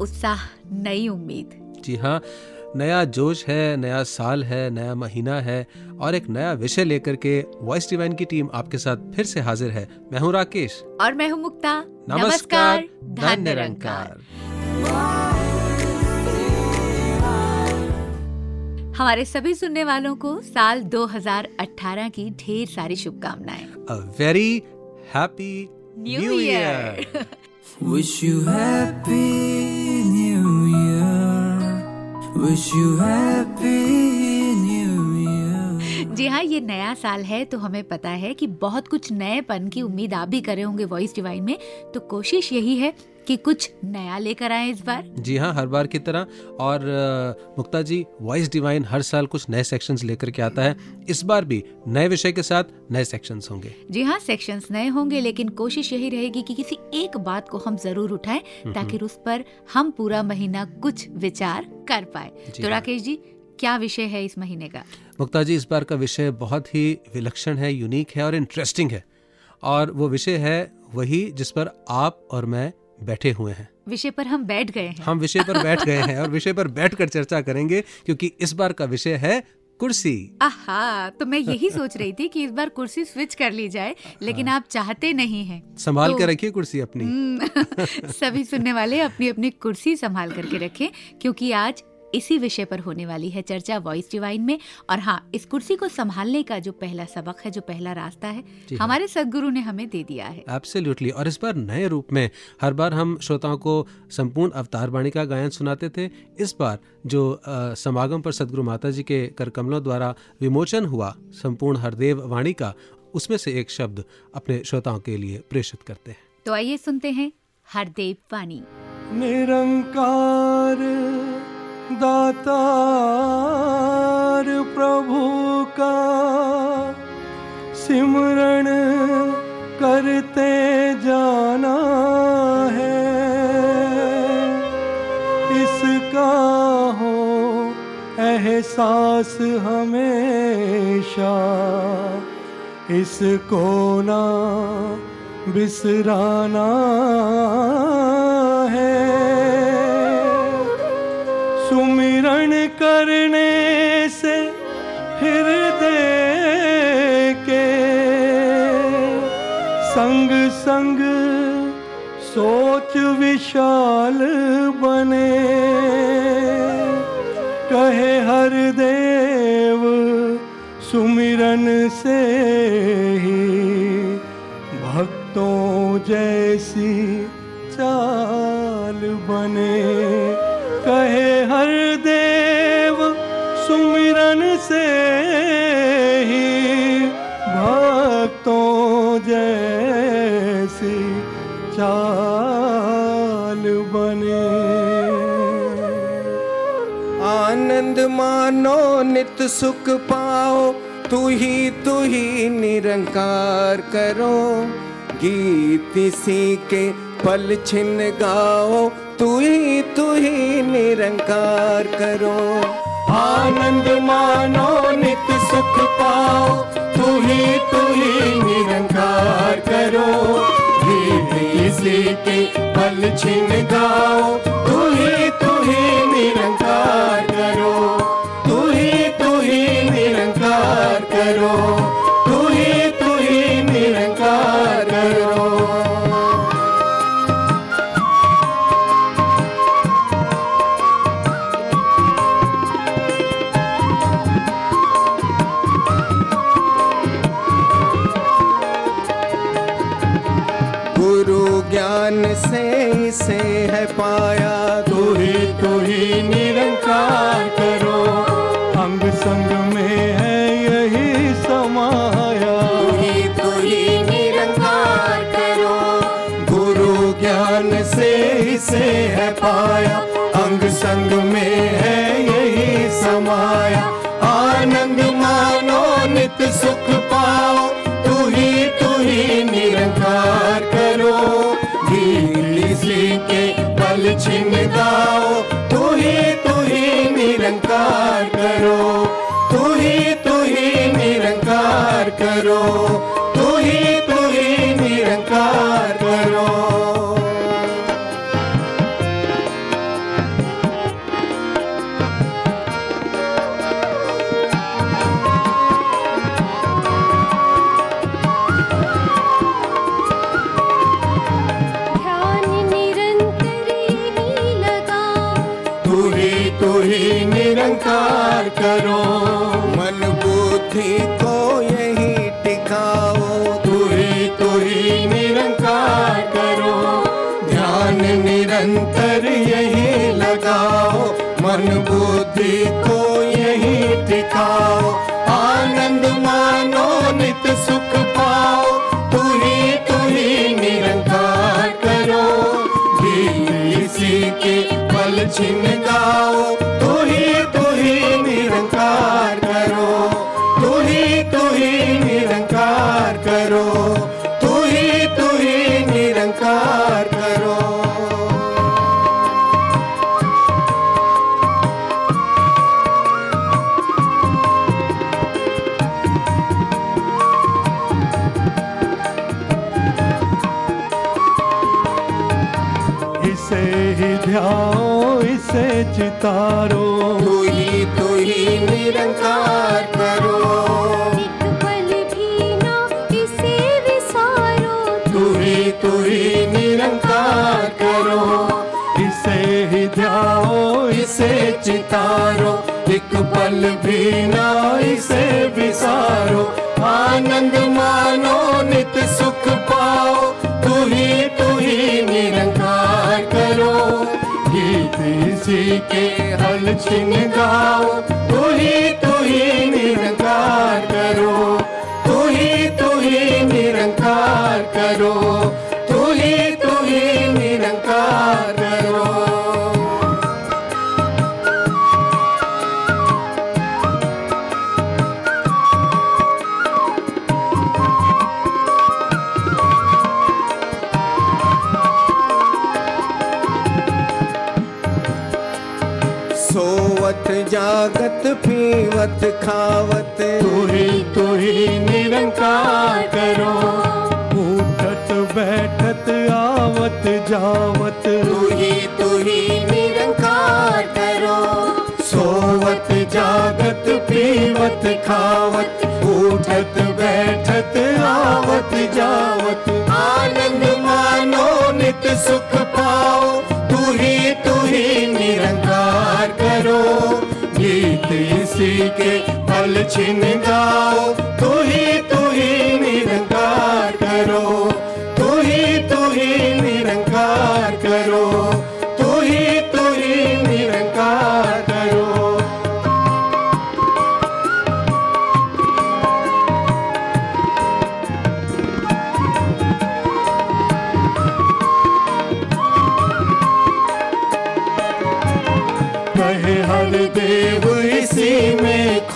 उत्साह नई उम्मीद। जी हाँ नया जोश है नया साल है नया महीना है और एक नया विषय लेकर के वॉइस डिवाइन की टीम आपके साथ फिर से हाजिर है। मैं हूँ राकेश। और मैं हूँ मुक्ता। नमस्कार धन्य निरंकार हमारे सभी सुनने वालों को साल 2018 की ढेर सारी शुभकामनाएँ। Very happy new new year Wish you happy new year. Wish you happy new year. जी हाँ ये नया साल है तो हमें पता है कि बहुत कुछ नएपन की उम्मीद आप भी करे होंगे वॉइस डिवाइन में तो कोशिश यही है कि कुछ नया लेकर आए इस बार? जी हाँ हर बार की तरह। और मुक्ता जी वॉइस डिवाइन हर साल कुछ नए सेक्शंस लेकर के आता है। इस बार भी नए विषय के साथ नए सेक्शंस होंगे। जी हाँ सेक्शंस नए होंगे लेकिन कोशिश यही रहेगी कि कि किसी एक बात को हम ज़रूर उठाएँ ताकि उस पर हम पूरा महीना कुछ विचार कर पाए। तो हाँ। राकेश जी क्या विषय है इस महीने का? मुक्ता जी इस बार का विषय बहुत ही विलक्षण है यूनिक है और इंटरेस्टिंग है। और वो विषय है वही जिस पर आप और मैं बैठे हुए हैं। विषय पर हम बैठ गए हैं। हम विषय पर बैठ गए हैं और विषय पर बैठ कर चर्चा करेंगे क्योंकि इस बार का विषय है कुर्सी। आहा तो मैं यही सोच रही थी कि इस बार कुर्सी स्विच कर ली जाए लेकिन आप चाहते नहीं हैं। संभाल तो- कर रखिए कुर्सी अपनी। हम्म, सभी सुनने वाले अपनी अपनी कुर्सी संभाल करके रखें क्योंकि आज इसी विषय पर होने वाली है चर्चा वॉइस डिवाइन में। और हाँ इस कुर्सी को संभालने का जो पहला सबक है जो पहला रास्ता है हाँ। हमारे सदगुरु ने हमें दे दिया है। एब्सोल्युटली और इस बार नए रूप में हर बार हम श्रोताओं को संपूर्ण अवतार वाणी का गायन सुनाते थे। इस बार जो अ, समागम पर सदगुरु माता जी के कर कमलों द्वारा विमोचन हुआ संपूर्ण हरदेव वाणी का उसमें से एक शब्द अपने श्रोताओं के लिए प्रेषित करते हैं। तो आइए सुनते हैं हरदेव वाणी। निरंकार दातार प्रभु का सिमरण करते जाना है। इसका हो एहसास हमेशा, इसको ना बिसराना है। सुमिरन करने से हृदय के संग संग सोच विशाल बने। कहे हर देव, सुमिरन से ही भक्तों जैसी चाल बने। मानो नित सुख पाओ, तू ही तू ही निरंकार करो। गीत इसी के पल छिन गाओ, तू ही तू ही निरंकार करो। आनंद मानो नित सुख पाओ, तू ही तू ही निरंकार करो। किसी के पल छिन गाओ तू ही तू ही निरंकार करो। तू ही तू ही करो। बुद्धि को यही टिकाओ आनंद मानो, नित सुख पाओ। तू ही तू ही निरंकार करो। भी इसी के पल छिन गाओ। चितारो तू ही तू ही निरंकार करो। एक पल भी ना इसे विसारो। तू ही तू ही निरंकार करो। इसे ही ध्याओ इसे चितारो। एक पल भी ना इसे विसारो। आनंद मानो नित सुख जी के हल छिन गाओ वही पीवत खावत तू ही तू ही निरंकार करो। उठत बैठत आवत जावत। तू ही तू ही निरंकार करो। सोवत जागत पीवत खावत। उठत बैठत आवत जावत। आनंद मानो नित सुख पाओ। तू ही तू ही निरंकार करो। गीत उसी के फल छिन जाओ तू ही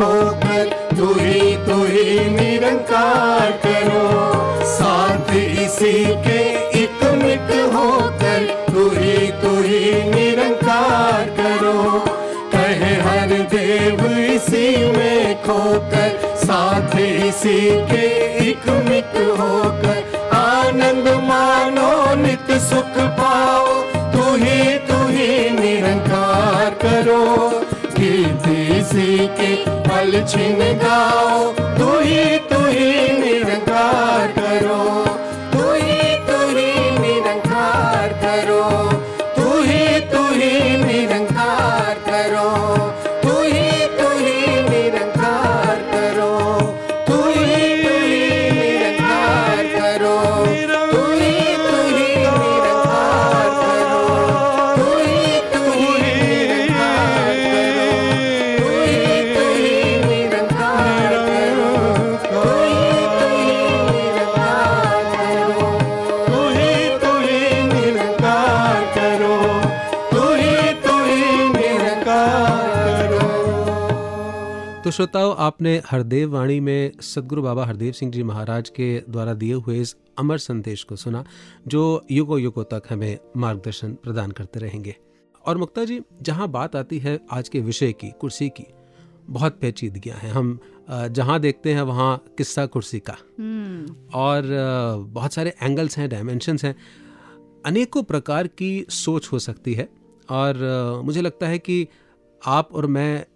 में खोकर तू ही तू ही निरंकार करो। साथ इसी के एक मिट होकर तू ही तू ही निरंकार करो। कहे हर देव इसी में खोकर साथ इसी के इसी के पल छिन गाओ। तू ही तू ही श्रोताओं आपने हरदेव वाणी में सदगुरु बाबा हरदेव सिंह जी महाराज के द्वारा दिए हुए इस अमर संदेश को सुना जो युगों युगों तक हमें मार्गदर्शन प्रदान करते रहेंगे। और मुक्ता जी जहाँ बात आती है आज के विषय की कुर्सी की बहुत पेचीदगियाँ हैं। हम जहाँ देखते हैं वहाँ किस्सा कुर्सी का। हम्म। और बहुत सारे एंगल्स हैं डायमेंशंस हैं। अनेकों प्रकार की सोच हो सकती है। और मुझे लगता है कि आप और मैं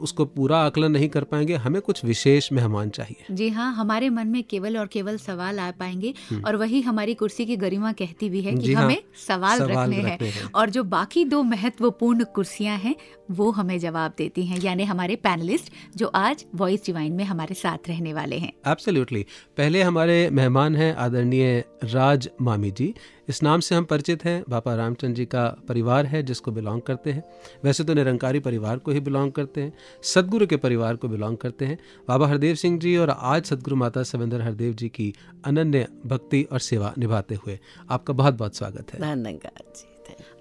उसको पूरा आकलन नहीं कर पाएँगे हमें कुछ विशेष मेहमान चाहिए। जी हाँ हमारे मन में केवल और केवल सवाल आ पाएँगे और वही हमारी कुर्सी की गरिमा कहती भी है कि हाँ, हमें सवाल, सवाल रखने हैं। रखने हैं। और जो बाकी दो महत्वपूर्ण कुर्सियाँ हैं वो हमें जवाब देती हैं यानी हमारे पैनलिस्ट जो आज वॉइस डिवाइन में हमारे साथ रहने वाले हैं। एब्सोल्युटली पहले हमारे मेहमान हैं आदरणीय राज मामी जी। इस नाम से हम परिचित हैं। बापा रामचंद्र जी का परिवार है जिसको बिलोंग करते हैं। वैसे तो निरंकारी परिवार को ही बिलोंग करते हैं। सदगुरु के परिवार को बिलोंग करते हैं। बाबा हरदेव सिंह जी और आज सदगुरु माता सविंदर हरदेव जी की अनन्य भक्ति और सेवा निभाते हुए आपका बहुत बहुत स्वागत है। धन्यवाद जी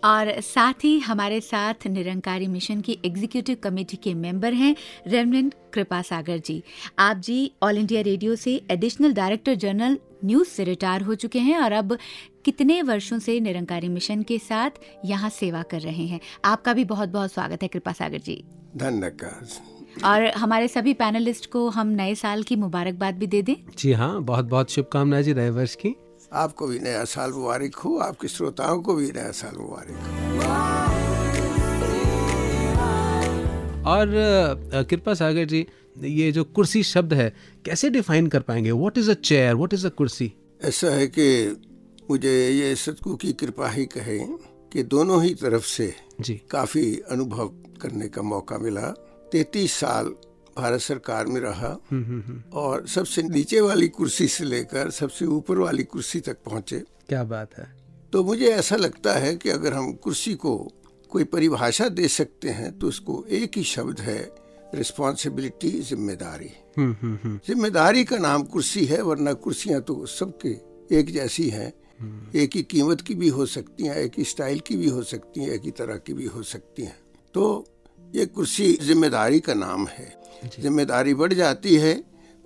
और साथ ही हमारे साथ निरंकारी मिशन की एग्जीक्यूटिव कमेटी के मेंबर हैं रेवरेंड कृपा सागर जी। आप जी ऑल इंडिया रेडियो से एडिशनल डायरेक्टर जनरल न्यूज़ से रिटायर हो चुके हैं और अब कितने वर्षों से निरंकारी मिशन के साथ यहाँ सेवा कर रहे हैं। आपका भी बहुत बहुत स्वागत है कृपा सागर जी। धन्यवाद और हमारे सभी पैनलिस्ट को हम नए साल की मुबारकबाद भी दे दें। जी हाँ बहुत बहुत शुभकामनाएँ जी नए वर्ष की। आपको भी नया साल मुबारक हो आपके श्रोताओं को भी नया साल मुबारक हो। और कृपा सागर जी ये जो कुर्सी शब्द है कैसे डिफाइन कर पाएँगे? What is a chair what is a kursi? ऐसा है कि मुझे ये सतगुरु की कृपा ही कहे कि दोनों ही तरफ़ से जी। काफ़ी अनुभव करने का मौका मिला। तैतीस साल भारत सरकार में रहा और सबसे नीचे वाली कुर्सी से लेकर सबसे ऊपर वाली कुर्सी तक पहुँचे। क्या बात है। तो मुझे ऐसा लगता है कि अगर हम कुर्सी को कोई परिभाषा दे सकते हैं तो उसको एक ही शब्द है रिस्पॉन्सिबिलिटी ज़िम्मेदारी। हम्म हम्म हम्म। ज़िम्मेदारी का नाम कुर्सी है वरना कुर्सियाँ तो सबके एक जैसी हैं। एक ही कीमत की भी हो सकती हैं एक ही स्टाइल की भी हो सकती हैं एक ही तरह की भी हो सकती हैं। तो ये कुर्सी ज़िम्मेदारी का नाम है। ज़िम्मेदारी बढ़ जाती है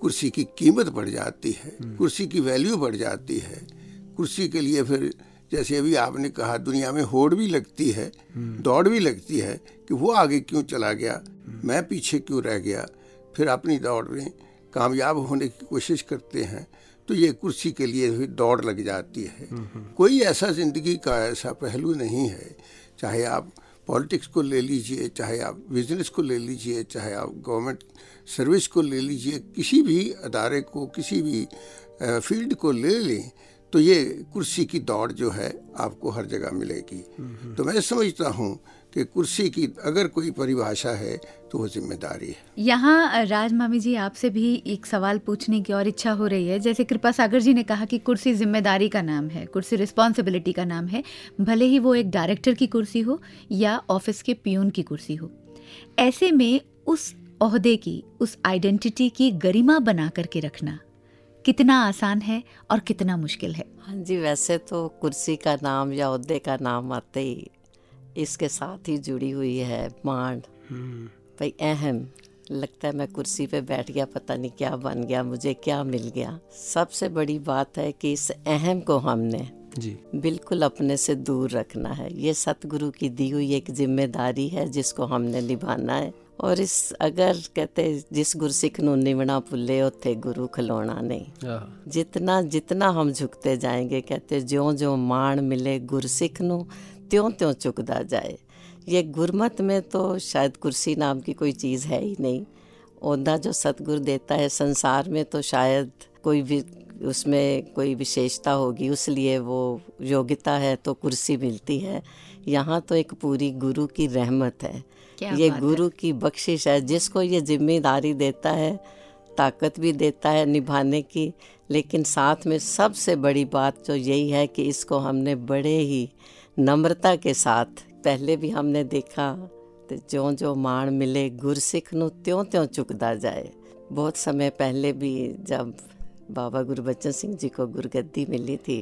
कुर्सी की कीमत बढ़ जाती है कुर्सी की वैल्यू बढ़ जाती है। कुर्सी के लिए फिर जैसे अभी आपने कहा दुनिया में होड़ भी लगती है दौड़ भी लगती है कि वो आगे क्यों चला गया मैं पीछे क्यों रह गया? फिर अपनी दौड़ में कामयाब होने की कोशिश करते हैं। तो ये कुर्सी के लिए भी दौड़ लग जाती है। कोई ऐसा ज़िंदगी का ऐसा पहलू नहीं है चाहे आप पॉलिटिक्स को ले लीजिए चाहे आप बिज़नेस को ले लीजिए चाहे आप गवर्नमेंट सर्विस को ले लीजिए किसी भी अदारे को किसी भी फ़ील्ड को ले लें तो ये कुर्सी की दौड़ जो है आपको हर जगह मिलेगी। तो मैं समझता हूँ कि कुर्सी की अगर कोई परिभाषा है तो वो ज़िम्मेदारी है। यहाँ राज मामी जी आपसे भी एक सवाल पूछने की और इच्छा हो रही है। जैसे कृपा सागर जी ने कहा कि कुर्सी ज़िम्मेदारी का नाम है कुर्सी रिस्पॉन्सिबिलिटी का नाम है। भले ही वो एक डायरेक्टर की कुर्सी हो या ऑफ़िस के पियून की कुर्सी हो। ऐसे में उस ओहदे की उस आइडेंटिटी की गरिमा बना करके रखना कितना आसान है और कितना मुश्किल है। हाँ जी वैसे तो कुर्सी का नाम या अहदे का नाम आते ही इसके साथ ही जुड़ी हुई है मांड भाई अहम लगता है मैं कुर्सी पे बैठ गया पता नहीं क्या बन गया मुझे क्या मिल गया। सबसे बड़ी बात है कि इस अहम को हमने जी। बिल्कुल अपने से दूर रखना है। ये सतगुरु की दी हुई एक ज़िम्मेदारी है जिसको हमने निभाना है। और इस अगर कहते जिस गुरसिख नु निवना पुल्ले उथे गुरु खलोना नहीं। जितना जितना हम झुकते जाएँगे कहते ज्यो ज्यो माण मिले गुरसिख नु त्यों त्यों चुकदा जाए ये गुरमत में तो शायद कुर्सी नाम की कोई चीज़ है ही नहीं। ओदा जो सतगुर देता है संसार में तो शायद कोई भी उसमें कोई विशेषता होगी उसलिए वो योग्यता है तो कुर्सी मिलती है। यहाँ तो एक पूरी गुरु की रहमत है। ये बात है। गुरु की बख्शिश है जिसको ये ज़िम्मेदारी देता है ताकत भी देता है निभाने की लेकिन साथ में सबसे बड़ी बात जो यही है कि इसको हमने बड़े ही नम्रता के साथ पहले भी हमने देखा तो जो जो मान मिले गुरसिख ਨੂੰ त्यों त्यों चुकदा जाए बहुत समय पहले भी जब बाबा गुरबच्चन सिंह जी को गुरगद्दी मिली थी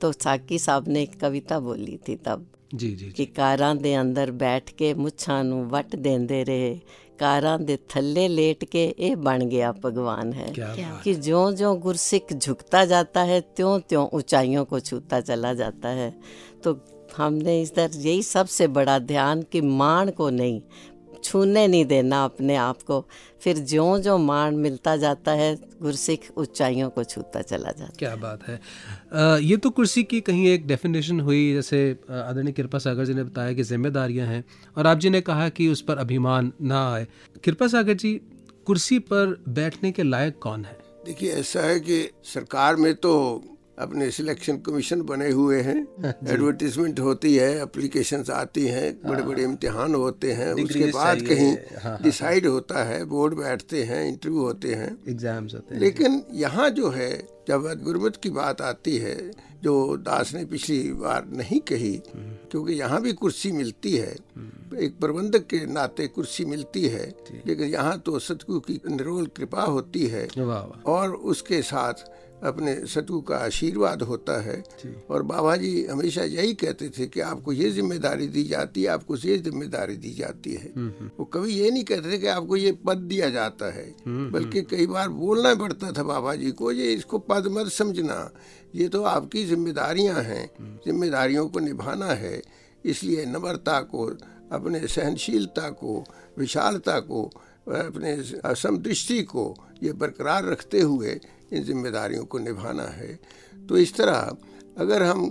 तो साकी साहब ने एक कविता बोली थी तब जी जी जी ਕਿ ਕਾਰਾਂ ਦੇ ਅੰਦਰ ਬੈਠ ਕੇ ਮੁੱਛਾਂ ਨੂੰ ਵੱਟ ਦਿੰਦੇ ਰਹੇ ਕਾਰਾਂ ਦੇ ਥੱਲੇ ਲੇਟ ਕੇ ਇਹ ਬਣ ਗਿਆ ਭਗਵਾਨ ਹੈ क्या क्या बात कि ज्यों ज्यों गुरसिख झुकता जाता है त्यों त्यों ऊंचाइयों को छूता चला जाता है तो हमने इधर यही सबसे बड़ा ध्यान कि मान को नहीं छूने नहीं देना अपने आप को। फिर ज्यो जो मान मिलता जाता है गुरसिख ऊंचाइयों को छूता चला जाता क्या बात है। अ, ये तो कुर्सी की कहीं एक डेफिनेशन हुई जैसे आदरणीय कृपा सागर जी ने बताया कि जिम्मेदारियाँ हैं और आप जी ने कहा कि उस पर अभिमान ना आए। कृपा सागर जी कुर्सी पर बैठने के लायक कौन है? देखिए ऐसा है कि सरकार में तो अपने सिलेक्शन कमीशन बने हुए हैं। एडवर्टीजमेंट होती है एप्लीकेशंस आती हैं बड़े बड़े इम्तिहान होते हैं उसके बाद कहीं हाँ, हाँ। डिसाइड होता है बोर्ड बैठते हैं इंटरव्यू होते हैं। एग्ज़ाम्स होते हैं। लेकिन यहाँ जो है जब गुरबत की बात आती है जो दास ने पिछली बार नहीं कही क्योंकि यहाँ भी कुर्सी मिलती है। एक प्रबंधक के नाते कुर्सी मिलती है लेकिन यहाँ तो सतगुरु की निरोल कृपा होती है। और उसके साथ अपने सतगुरु का आशीर्वाद होता है। और बाबा जी हमेशा यही कहते थे कि आपको ये ज़िम्मेदारी दी जाती है आपको ये ज़िम्मेदारी दी जाती है। वो कभी ये नहीं कहते थे कि आपको ये पद दिया जाता है बल्कि कई बार बोलना पड़ता था बाबा जी को ये इसको पद मत समझना ये तो आपकी जिम्मेदारियाँ हैं जिम्मेदारियों को निभाना है। इसलिए नम्रता को अपने सहनशीलता को विशालता को अपने समदृष्टि को ये बरकरार रखते हुए इन जिम्मेदारियों को निभाना है। तो इस तरह अगर हम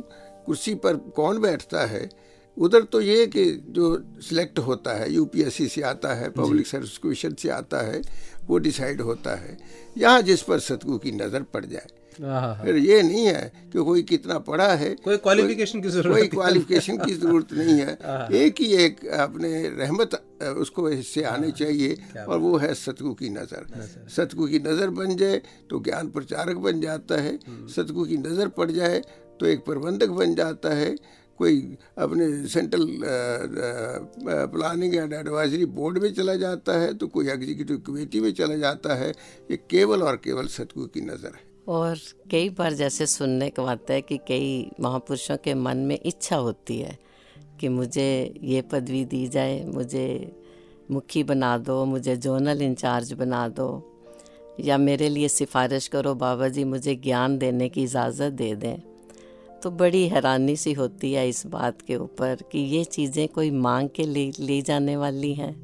कुर्सी पर कौन बैठता है उधर तो ये कि जो सिलेक्ट होता है यूपीएससी से आता है पब्लिक सर्विस कमीशन से आता है वो डिसाइड होता है। यहाँ जिस पर सतगु की नज़र पड़ जाए फिर ये नहीं है कि कोई कितना पढ़ा है कोई qualification की ज़रूरत कोई क्वालिफिकेशन की ज़रूरत नहीं है। एक ही एक अपने रहमत उसको इससे आनी चाहिए और वो है सतगु की नज़र। सतगु की नज़र बन जाए तो ज्ञान प्रचारक बन जाता है। सतगु की नज़र पड़ जाए तो एक प्रबंधक बन जाता है। कोई अपने central planning and advisory board में चला जाता है तो कोई एग्जीक्यूटिव कमेटी में चला जाता है। ये केवल और केवल सतगु की नज़र है। और कई बार जैसे सुनने को आता है कि कई महापुरुषों के मन में इच्छा होती है कि मुझे ये पदवी दी जाए, मुझे मुखी बना दो, मुझे जोनल इंचार्ज बना दो, या मेरे लिए सिफारिश करो, बाबा जी मुझे ज्ञान देने की इजाज़त दे दें। तो बड़ी हैरानी सी होती है इस बात के ऊपर कि ये चीज़ें कोई मांग के ले, ली जाने वाली हैं।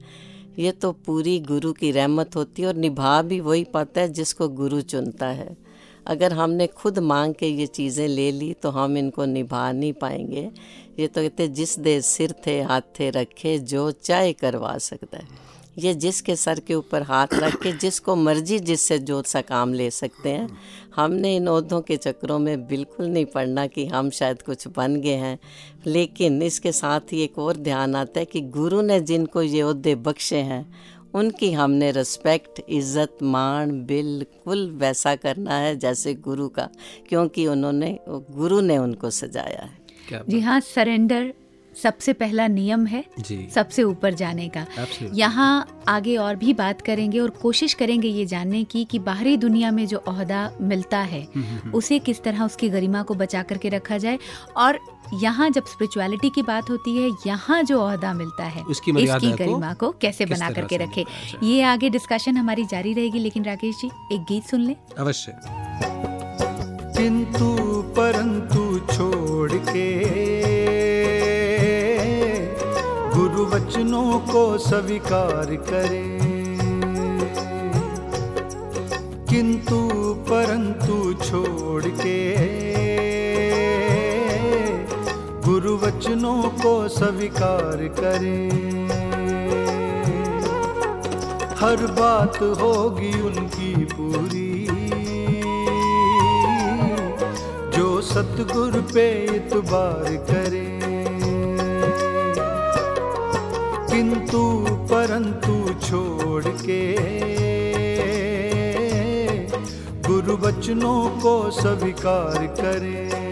ये तो पूरी गुरु की रहमत होती है और निभा भी वही पाता है जिसको गुरु चुनता है। अगर हमने खुद मांग के ये चीज़ें ले ली तो हम इनको निभा नहीं पाएँगे। ये तो कहते जिस दे सिर थे, हाथ थे रखे, जो चाहे करवा सकता है। ये जिसके सर के ऊपर हाथ रख के, जिसको मर्ज़ी, जिससे जो सा काम ले सकते हैं। हमने इन ओहदों के चक्रों में बिल्कुल नहीं पढ़ना कि हम शायद कुछ बन गए हैं। लेकिन इसके साथ ही एक और ध्यान आता है कि गुरु ने जिनको ये ओहदे बख्शे हैं उनकी हमने रिस्पेक्ट इज़्ज़त, मान, बिल्कुल वैसा करना है जैसे गुरु का, क्योंकि उन्होंने, गुरु ने उनको सजाया है। जी हाँ सरेंडर सबसे पहला नियम है जी। सबसे ऊपर जाने का। यहाँ आगे और भी बात करेंगे और कोशिश करेंगे ये जानने की कि बाहरी दुनिया में जो ओहदा मिलता है उसे किस तरह उसकी गरिमा को बचा करके रखा जाए। और यहाँ जब स्पिरिचुअलिटी की बात होती है यहाँ जो अहदा मिलता है उसकी इसकी को गरिमा को कैसे बना करके रखे। ये आगे डिस्कशन हमारी जारी रहेगी लेकिन राकेश जी एक गीत सुन ले। अवश्य। किंतु परंतु छोड़ के गुरु वचनों को स्वीकार करे। किंतु परंतु छोड़ के गुरु वचनों को स्वीकार करे। हर बात होगी उनकी पूरी। जो सतगुर पे इतबार करे किंतु परंतु छोड़ के गुरु वचनों को स्वीकार करे।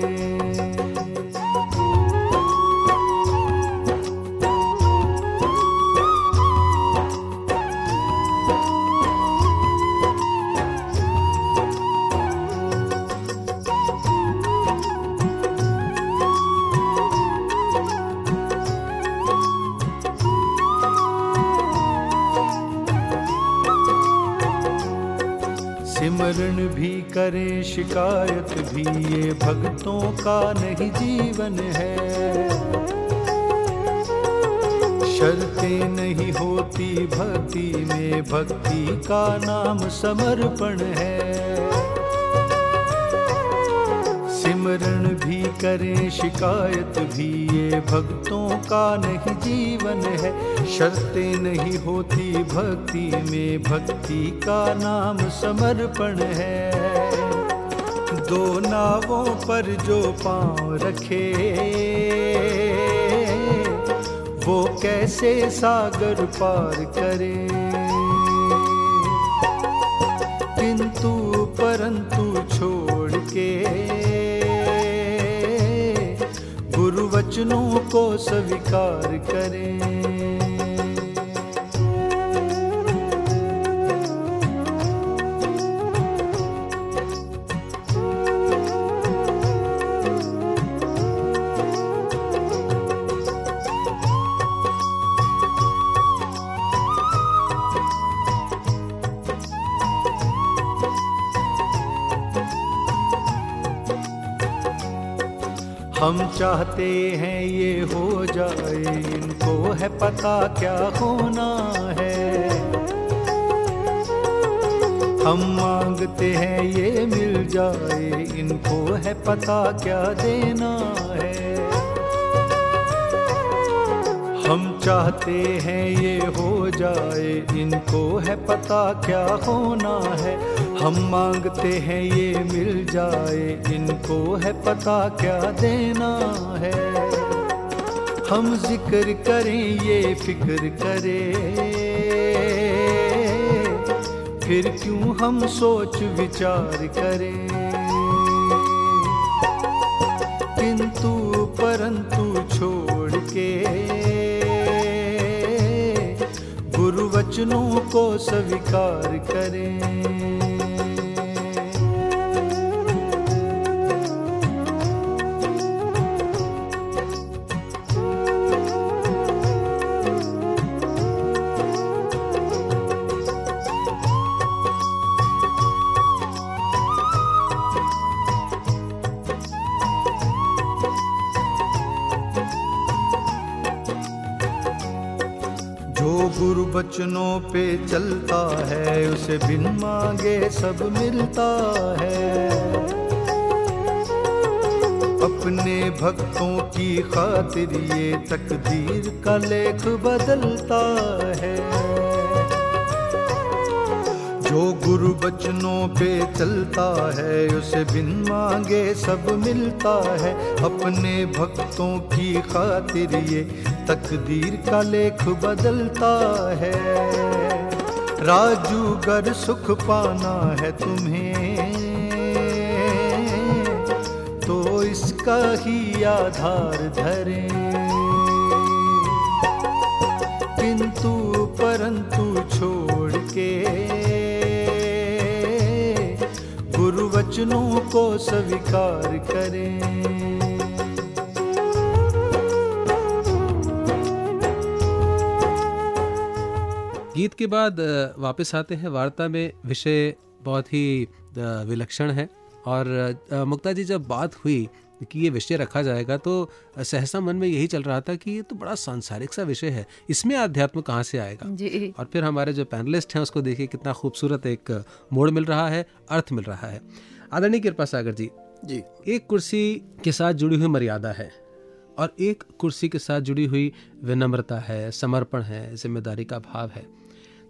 शिकायत भी ये भक्तों का नहीं जीवन है। शर्तें नहीं होती भक्ति में, भक्ति का नाम समर्पण है। सिमरण भी करें, शिकायत भी ये भक्तों का नहीं जीवन है। शर्तें नहीं होती भक्ति में, भक्ति का नाम समर्पण है। दो नावों पर जो पाँव रखे, वो कैसे सागर पार करे? किंतु परंतु छोड़ के गुरु वचनों को स्वीकार करें। चाहते हैं ये हो जाए, इनको है पता क्या होना है। हम मांगते हैं ये मिल जाए, इनको है पता क्या देना है। हम चाहते हैं ये हो जाए, इनको है पता क्या होना है। हम मांगते हैं ये मिल जाए, इनको है पता क्या देना है। हम ज़िक्र करें, ये फ़िक्र करें। फिर क्यों हम सोच विचार करें? किंतु परंतु छोड़ के गुरु वचनों को स्वीकार करें। बचनों पे चलता है, उसे बिन मांगे सब मिलता है। अपने भक्तों की खातिर ये तकदीर का लेख बदलता है। जो गुरु बचनों पे चलता है, उसे बिन मांगे सब मिलता है। अपने भक्तों की खातिर ये तकदीर का लेख बदलता है। राजू गर सुख पाना है तुम्हें। तो इसका ही आधार धरें। किंतु परंतु छोड़ के गुरु वचनों को स्वीकार करें। गीत के बाद वापस आते हैं। वार्ता में विषय बहुत ही विलक्षण है। और मुक्ता जी जब बात हुई कि ये विषय रखा जाएगा तो सहसा मन में यही चल रहा था कि ये तो बड़ा सांसारिक सा विषय है। इसमें अध्यात्म कहाँ से आएगा? जी। और फिर हमारे जो पैनलिस्ट हैं उसको देखिए कितना खूबसूरत एक मोड़ मिल रहा है अर्थ मिल रहा है। आदरणीय कृपा सागर जी जी। एक कुर्सी के साथ जुड़ी हुई मर्यादा है और एक कुर्सी के साथ जुड़ी हुई विनम्रता है समर्पण है ज़िम्मेदारी का भाव है।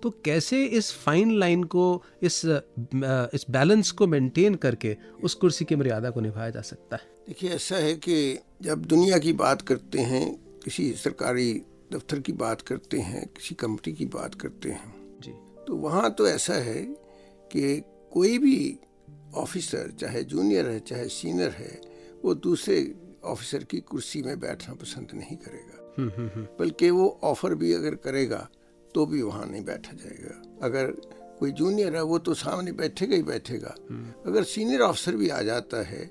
तो कैसे इस फाइन लाइन को इस इस बैलेंस को मेंटेन करके उस कुर्सी की मर्यादा को निभाया जा सकता है? देखिए ऐसा है कि जब दुनिया की बात करते हैं किसी सरकारी दफ्तर की बात करते हैं किसी कंपनी की बात करते हैं जी। तो वहाँ तो ऐसा है कि कोई भी ऑफिसर चाहे जूनियर है चाहे सीनियर है वो दूसरे ऑफिसर की कुर्सी में बैठना पसंद नहीं करेगा। बल्कि वो ऑफ़र भी अगर करेगा तो भी वहाँ नहीं बैठा जाएगा। अगर कोई जूनियर है वो तो सामने बैठेगा ही बैठेगा। अगर सीनियर ऑफिसर भी आ जाता है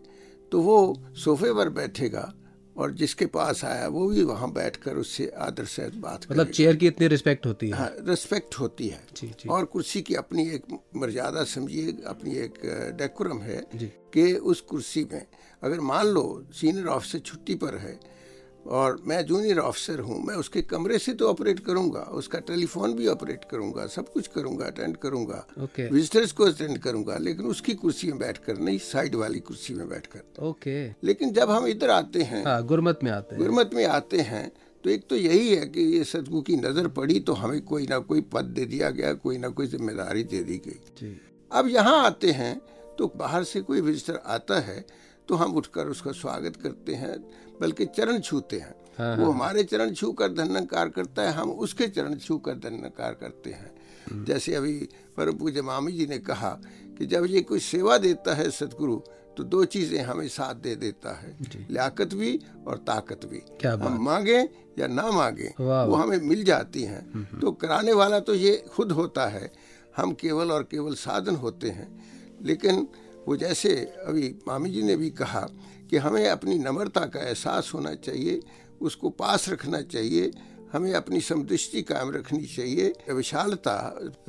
तो वो सोफे पर बैठेगा और जिसके पास आया वो भी वहाँ बैठकर उससे आदर से बात मतलब चेयर की इतनी रिस्पेक्ट होती है। हाँ रिस्पेक्ट होती है। जी, जी। और कुर्सी की अपनी एक मर्यादा समझिए अपनी एक डेकोरम है कि उस कुर्सी में अगर मान लो सीनियर ऑफिसर छुट्टी पर है और मैं जूनियर ऑफिसर हूँ मैं उसके कमरे से तो ऑपरेट करूँगा उसका टेलीफोन भी ऑपरेट करूँगा सब कुछ करूँगा अटेंड करूँगा ओके विजिटर्स को अटेंड करूँगा लेकिन उसकी कुर्सी में बैठ कर नहीं साइड वाली कुर्सी में बैठकर। ओके लेकिन जब हम इधर आते हैं हाँ गुरमत में आते हैं। गुरमत में आते हैं तो एक तो यही है कि ये सदगु की नज़र पड़ी तो हमें कोई ना कोई पद दे दिया गया कोई ना कोई ज़िम्मेदारी दे दी गई। अब यहाँ आते हैं तो बाहर से कोई विजिटर आता है तो हम उठकर उसका स्वागत करते हैं बल्कि चरण छूते हैं। हाँ, वो हमारे चरण छू कर धन्यकार करता है हम उसके चरण छू कर धन्यकार करते हैं। जैसे अभी परम पूज्य मामी जी ने कहा कि जब ये कोई सेवा देता है सदगुरु तो दो चीज़ें हमें साथ दे देता है लियाकत भी और ताकत भी। क्या हम मांगे या ना मांगे वो हमें मिल जाती हैं। तो कराने वाला तो ये खुद होता है हम केवल और केवल साधन होते हैं। लेकिन वो जैसे अभी मामी जी ने भी कहा कि हमें अपनी नम्रता का एहसास होना चाहिए उसको पास रखना चाहिए हमें अपनी समदृष्टि कायम रखनी चाहिए विशालता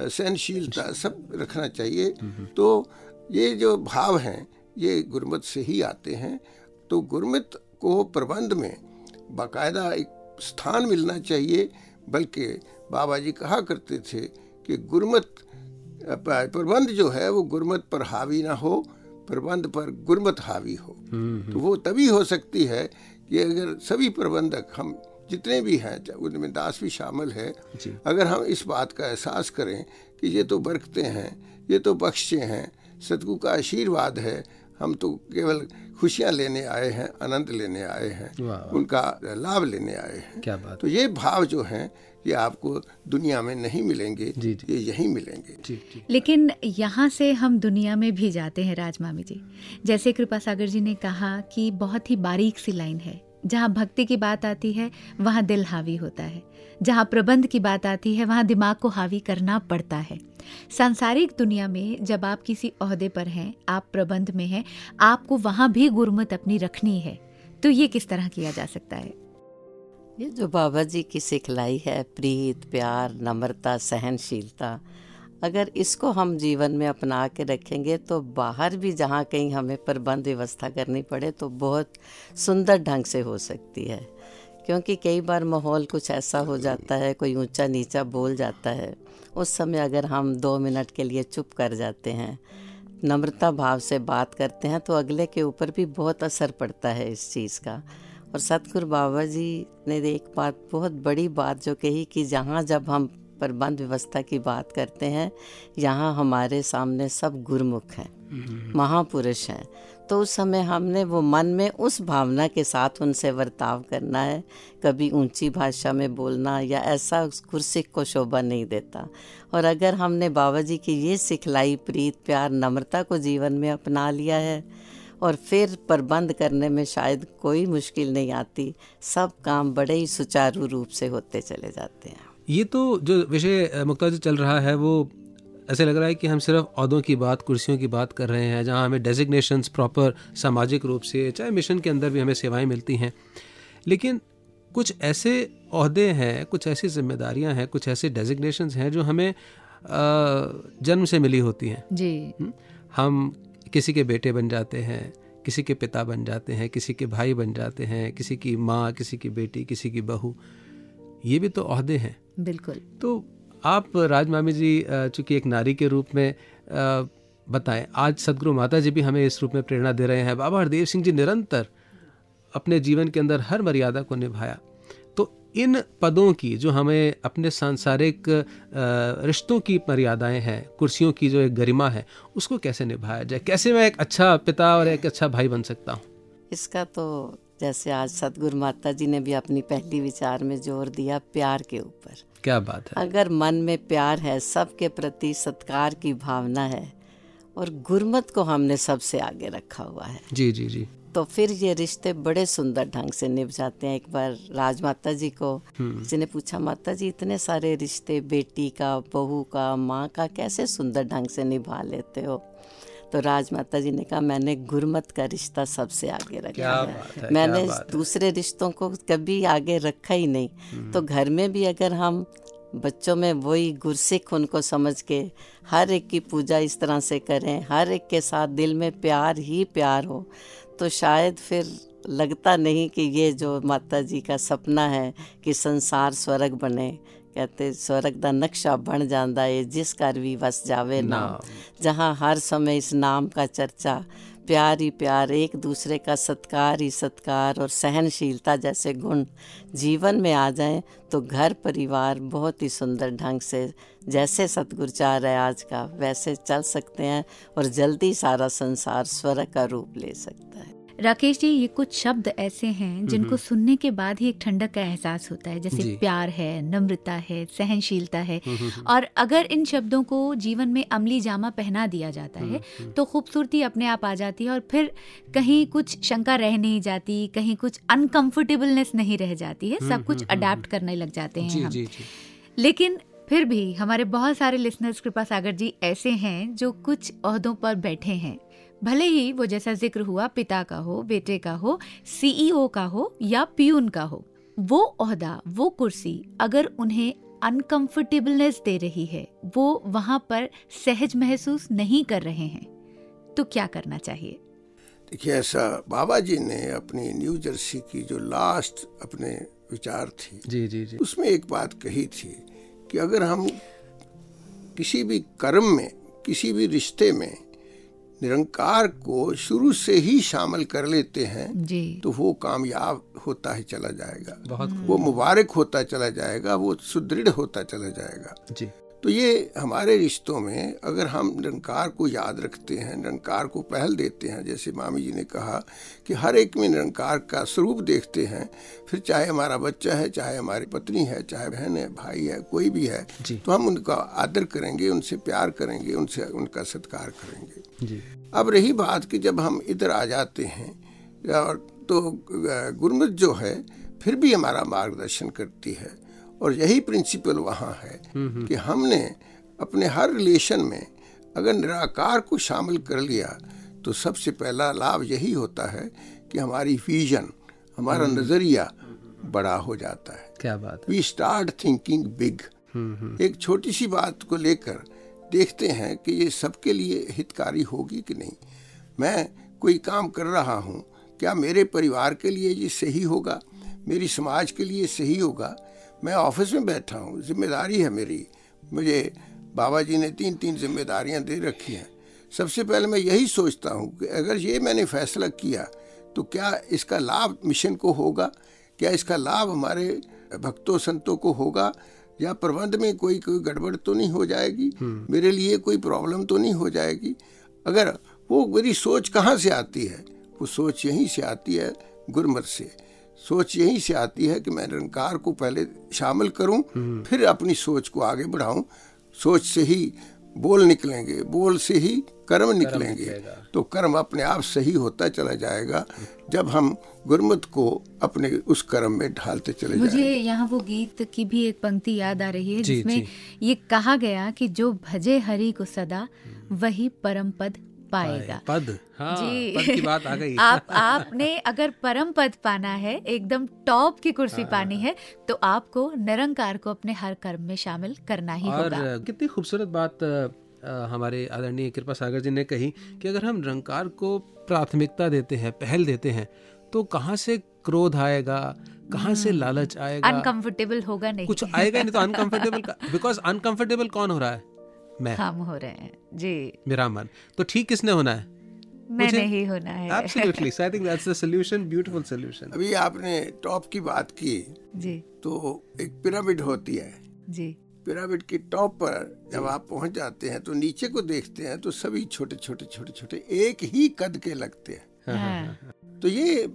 सहनशीलता सब रखना चाहिए। तो ये जो भाव हैं ये गुरमत से ही आते हैं। तो गुरमत को प्रबंध में बाकायदा एक स्थान मिलना चाहिए बल्कि बाबा जी कहा करते थे कि गुरमत प्रबंध जो है वो गुरमत पर हावी ना हो प्रबंध पर गुरमत हावी हो तो वो तभी हो सकती है कि अगर सभी प्रबंधक हम जितने भी हैं उनमें दास भी शामिल है अगर हम इस बात का एहसास करें कि ये तो बरकते हैं ये तो बख्शे हैं सदगु का आशीर्वाद है हम तो केवल खुशियाँ लेने आए हैं आनंद लेने आए हैं उनका लाभ लेने आए हैं क्या बात तो ये भाव जो हैं ये आपको दुनिया में नहीं मिलेंगे जी, जी। ये यहीं मिलेंगे। जी, ठीक लेकिन यहाँ से हम दुनिया में भी जाते हैं राजमामी जी। जैसे कृपा सागर जी ने कहा कि बहुत ही बारीक सी लाइन है। जहाँ भक्ति की बात आती है वहाँ दिल हावी होता है। जहाँ प्रबंध की बात आती है वहाँ दिमाग को हावी करना पड़ता है। सांसारिक दुनिया में जब आप किसी अहदे पर हैं आप प्रबंध में हैं आपको वहाँ भी गुरमत अपनी रखनी है। तो ये किस तरह किया जा सकता है? ये जो बाबा जी की सिखलाई है, प्रीत, प्यार, नम्रता, सहनशीलता, अगर इसको हम जीवन में अपना के रखेंगे तो बाहर भी जहाँ कहीं हमें प्रबंध व्यवस्था करनी पड़े तो बहुत सुंदर ढंग से हो सकती है। क्योंकि कई बार माहौल कुछ ऐसा हो जाता है, कोई ऊँचा नीचा बोल जाता है, उस समय अगर हम दो मिनट के लिए चुप कर जाते हैं, नम्रता भाव से बात करते हैं तो अगले के ऊपर भी बहुत असर पड़ता है इस चीज़ का। और सतगुरु बाबा जी ने एक बात बहुत बड़ी बात जो कही कि जहाँ जब हम प्रबंध व्यवस्था की बात करते हैं यहाँ हमारे सामने सब गुरमुख हैं महापुरुष हैं। तो उस समय हमने वो मन में उस भावना के साथ उनसे वर्ताव करना है कभी ऊँची भाषा में बोलना या ऐसा उस कुर्सी को शोभा नहीं देता। और अगर हमने बाबा जी की ये सिखलाई प्रीत प्यार नम्रता को जीवन में अपना लिया है और फिर प्रबंध करने में शायद कोई मुश्किल नहीं आती। सब काम बड़े ही सुचारू रूप से होते चले जाते हैं। ये तो जो विषय मुक्ता जी चल रहा है वो ऐसे लग रहा है कि हम सिर्फ़ अहदों की बात कुर्सियों की बात कर रहे हैं जहाँ हमें डेजिग्नेशंस प्रॉपर सामाजिक रूप से चाहे मिशन के अंदर भी हमें सेवाएँ मिलती हैं। लेकिन कुछ ऐसे अहदे हैं कुछ ऐसी जिम्मेदारियाँ हैं कुछ ऐसे डेजिग्नेशंस हैं जो हमें जन्म से मिली होती हैं। जी। हम्म? हम किसी के बेटे बन जाते हैं किसी के पिता बन जाते हैं किसी के भाई बन जाते हैं किसी की माँ किसी की बेटी किसी की बहू ये भी तो अहदे हैं। बिल्कुल। तो आप राजमामी जी चूँकि एक नारी के रूप में बताएँ आज सदगुरु माता जी भी हमें इस रूप में प्रेरणा दे रहे हैं। बाबा हरदेव सिंह जी निरंतर अपने जीवन के अंदर हर मर्यादा को निभाया। इन पदों की जो हमें अपने सांसारिक रिश्तों की मर्यादाएँ हैं कुर्सियों की जो एक गरिमा है उसको कैसे निभाया जाए? कैसे मैं एक अच्छा पिता और एक अच्छा भाई बन सकता हूँ? इसका तो जैसे आज सतगुरु माता जी ने भी अपनी पहली विचार में ज़ोर दिया प्यार के ऊपर। क्या बात है। अगर मन में प्यार है सबके प्रति सत्कार की भावना है और गुरमत को हमने सबसे आगे रखा हुआ है। जी जी जी। तो फिर ये रिश्ते बड़े सुंदर ढंग से निभ जाते हैं। एक बार राज माता जी को किसी ने पूछा माता जी इतने सारे रिश्ते बेटी का बहू का माँ का कैसे सुंदर ढंग से निभा लेते हो? तो राज माता जी ने कहा मैंने गुरमत का रिश्ता सबसे आगे रखा है। है, मैंने है। दूसरे रिश्तों को कभी आगे रखा ही नहीं। तो घर में भी अगर हम बच्चों में वही गुरसिख उनको समझ के हर एक की पूजा इस तरह से करें हर एक के साथ दिल में प्यार ही प्यार हो तो शायद फिर लगता नहीं कि ये जो माता जी का सपना है कि संसार स्वर्ग बने कहते स्वर्ग का नक्शा बन जाता है जिस घर भी बस जावे नाम। जहाँ हर समय इस नाम का चर्चा प्यार ही प्यार, एक दूसरे का सत्कार ही सत्कार और सहनशीलता जैसे गुण जीवन में आ जाएँ तो घर परिवार बहुत ही सुंदर ढंग से जैसे सतगुरु चाह रहे आज का, वैसे चल सकते हैं और जल्दी सारा संसार स्वर का रूप ले सकता है। राकेश जी ये कुछ शब्द ऐसे हैं जिनको सुनने के बाद ही एक ठंडक का एहसास होता है। जैसे प्यार है नम्रता है सहनशीलता है। और अगर इन शब्दों को जीवन में अमली जामा पहना दिया जाता है तो खूबसूरती अपने आप आ जाती है और फिर कहीं कुछ शंका रह नहीं जाती कहीं कुछ अनकंफर्टेबलनेस नहीं रह जाती है। सब कुछ अडेप्ट करने लग जाते हैं जी हम। जी जी। लेकिन फिर भी हमारे बहुत सारे लिसनर्स कृपा सागर जी ऐसे हैं जो कुछ अहदों पर बैठे हैं। भले ही वो जैसा ज़िक्र हुआ पिता का हो बेटे का हो सीईओ का हो या पियून का हो वो ओहदा वो कुर्सी अगर उन्हें अनकंफर्टेबलनेस दे रही है वो वहाँ पर सहज महसूस नहीं कर रहे हैं तो क्या करना चाहिए? देखिए ऐसा बाबा जी ने अपनी न्यू जर्सी की जो लास्ट अपने विचार थी जी जी जी। उसमें एक बात कही थी कि अगर हम किसी भी कर्म में किसी भी रिश्ते में निरंकार को शुरू से ही शामिल कर लेते हैं जी। तो वो कामयाब होता ही चला जाएगा। बहुत वो मुबारक होता चला जाएगा वो सुदृढ़ होता चला जाएगा। जी। तो ये हमारे रिश्तों में अगर हम निरंकार को याद रखते हैं निरंकार को पहल देते हैं जैसे मामी जी ने कहा कि हर एक में निरंकार का स्वरूप देखते हैं फिर चाहे हमारा बच्चा है चाहे हमारी पत्नी है चाहे बहन है भाई है कोई भी है तो हम उनका आदर करेंगे उनसे प्यार करेंगे उनसे उनका सत्कार करेंगे। जी। अब रही बात कि जब हम इधर आ जाते हैं और तो गुरमत जो है फिर भी हमारा मार्गदर्शन करती है। और यही प्रिंसिपल वहाँ है कि हमने अपने हर रिलेशन में अगर निराकार को शामिल कर लिया तो सबसे पहला लाभ यही होता है कि हमारी विजन हमारा नज़रिया बड़ा हो जाता है। क्या बात वी स्टार्ट थिंकिंग बिग एक छोटी सी बात को लेकर देखते हैं कि ये सबके लिए हितकारी होगी कि नहीं। मैं कोई काम कर रहा हूँ क्या मेरे परिवार के लिए ये सही होगा? मेरी समाज के लिए सही होगा? मैं ऑफ़िस में बैठा हूँ ज़िम्मेदारी है मेरी। मुझे बाबा जी ने तीन तीन जिम्मेदारियाँ दे रखी हैं। सबसे पहले मैं यही सोचता हूँ कि अगर ये मैंने फैसला किया तो क्या इसका लाभ मिशन को होगा? क्या इसका लाभ हमारे भक्तों संतों को होगा? या प्रबंध में कोई कोई गड़बड़ तो नहीं हो जाएगी? मेरे लिए कोई प्रॉब्लम तो नहीं हो जाएगी? अगर वो मेरी सोच कहाँ से आती है? वो सोच यहीं से आती है गुरमत से। सोच यहीं से आती है कि मैं निरंकार को पहले शामिल करूँ फिर अपनी सोच को आगे बढ़ाऊं। सोच से ही बोल निकलेंगे बोल से ही कर्म निकलेंगे। कर्म तो कर्म अपने आप सही होता चला जाएगा जब हम गुरमत को अपने उस कर्म में ढालते चले मुझे यहाँ वो गीत की भी एक पंक्ति याद आ रही है जिसमें ये कहा गया कि जो भजे हरि को सदा वही परम पद पाएगा। पद। हाँ जी। पद की बात आ गई। आप आपने अगर परम पद पाना है एकदम टॉप की कुर्सी हाँ, पानी है तो आपको निरंकार को अपने हर कर्म में शामिल करना ही और होगा। कितनी खूबसूरत बात हमारे आदरणीय कृपा सागर जी ने कही कि अगर हम निरंकार को प्राथमिकता देते हैं पहल देते हैं तो कहाँ से क्रोध आएगा कहाँ से लालच आएगा? अनकंफर्टेबल होगा नहीं। कुछ आएगा नहीं तो अनकंफर्टेबल बिकॉज़ अनकंफर्टेबल कौन हो रहा है? मैं। हम हो रहे हैं। जी। मेरा मन। तो ठीक किसने होना है? मैं नहीं होना है। Absolutely so I think that's the solution beautiful solution अभी आपने टॉप की बात की जी। तो एक पिरामिड होती है। जी। पिरामिड के टॉप पर जब आप पहुँच जाते हैं तो नीचे को देखते हैं तो सभी छोटे छोटे छोटे छोटे एक ही कद के लगते हैं हाँ। तो ये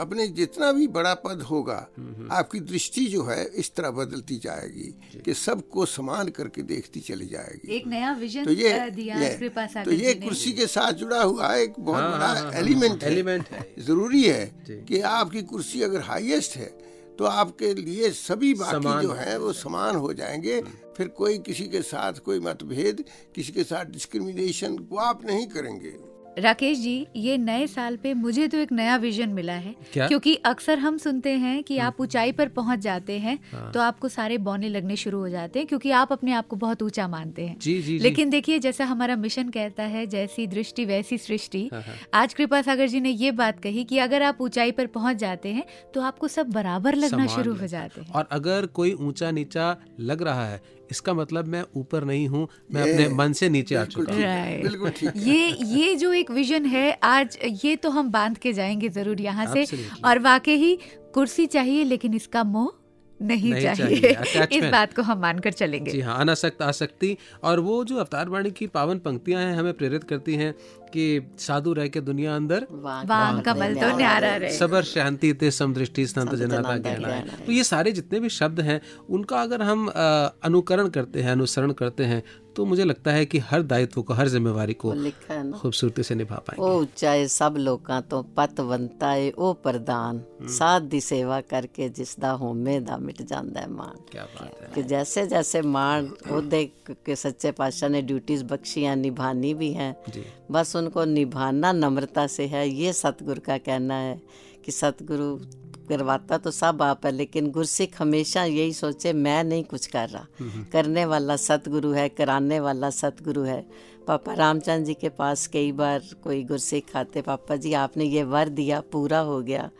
अपने जितना भी बड़ा पद होगा आपकी दृष्टि जो है इस तरह बदलती जाएगी कि सबको समान करके देखती चली जाएगी। एक नया विजन तो ये दिया ये- तो ये कुर्सी के साथ जुड़ा हुआ एक बहुत हाँ, हाँ, हाँ, बड़ा हाँ, एलिमेंट है। एलिमेंट है। ज़रूरी है। कि आपकी कुर्सी अगर हाईएस्ट है तो आपके लिए सभी बाकी जो है वो समान हो जाएँगे। फिर कोई किसी के साथ कोई मतभेद किसी के साथ डिस्क्रिमिनेशन वो आप नहीं करेंगे। राकेश जी ये नए साल पे मुझे तो एक नया विजन मिला है। क्या? क्योंकि अक्सर हम सुनते हैं कि आप ऊंचाई पर पहुँच जाते हैं हाँ। तो आपको सारे बौने लगने शुरू हो जाते हैं क्योंकि आप अपने आप को बहुत ऊँचा मानते हैं। जी जी जी। लेकिन देखिए जैसा हमारा मिशन कहता है जैसी दृष्टि वैसी सृष्टि। हाँ, हाँ। आज कृपा सागर जी ने ये बात कही कि अगर आप ऊंचाई पर पहुँच जाते हैं तो आपको सब बराबर लगना शुरू हो जाते हैं। और अगर कोई ऊँचा नीचा लग रहा है इसका मतलब मैं ऊपर नहीं हूँ मैं अपने मन से नीचे आ चुका हूँ। Right. बिल्कुल ठीक। ये ये जो एक विजन है आज ये तो हम बाँध के जाएँगे ज़रूर यहाँ से। और वाकई ही कुर्सी चाहिए लेकिन इसका मोह नहीं, नहीं चाहिए, चाहिए, इस बात को हम मानकर चलेंगे। जी हाँ अनासक्त आसक्ति। और वो जो अवतार वाणी की पावन पंक्तियाँ हैं हमें प्रेरित करती हैं कि साधु रह के दुनिया अंदर वाम कमल तो न्यारा रहे सबर शांति ते समदृष्टि संत संत जनाता जनाता कहना है कहना है। तो ये सारे जितने भी शब्द हैं उनका अगर हम अ, अनुकरण करते हैं अनुसरण करते हैं तो मुझे लगता है कि हर दायित्व को हर जिम्मेवारी को वो लिखा है ना खूबसूरती से निभा पाएंगे ਉਹ ਉੱਚਾਏ ਸਭ ਲੋਕਾਂ ਤੋਂ ਪਤਵੰਤਾ ਏ ਉਹ ਪ੍ਰਦਾਨ ਸਾਧ ਦੀ ਸੇਵਾ ਕਰਕੇ ਜਿਸ ਦਾ ਹੋਮੇ ਦਾ ਮਿਟ ਜਾਂਦਾ ਹੈ ਮਾਣ क्या बात है कि जैसे जैसे मान उहदे के सच्चे पातशाह ने ड्यूटीज बख्शियाँ निभानी भी हैं जी बस उनको निभाना नम्रता से है ये सतगुरु का कहना है कि सतगुरु करवाता तो सब आप है लेकिन गुरसिख हमेशा यही सोचे मैं नहीं कुछ कर रहा। करने वाला सतगुरु है कराने वाला सतगुरु है। पापा रामचंद जी के पास कई बार कोई गुरसिख आते पापा जी आपने ये वर दिया पूरा हो गया।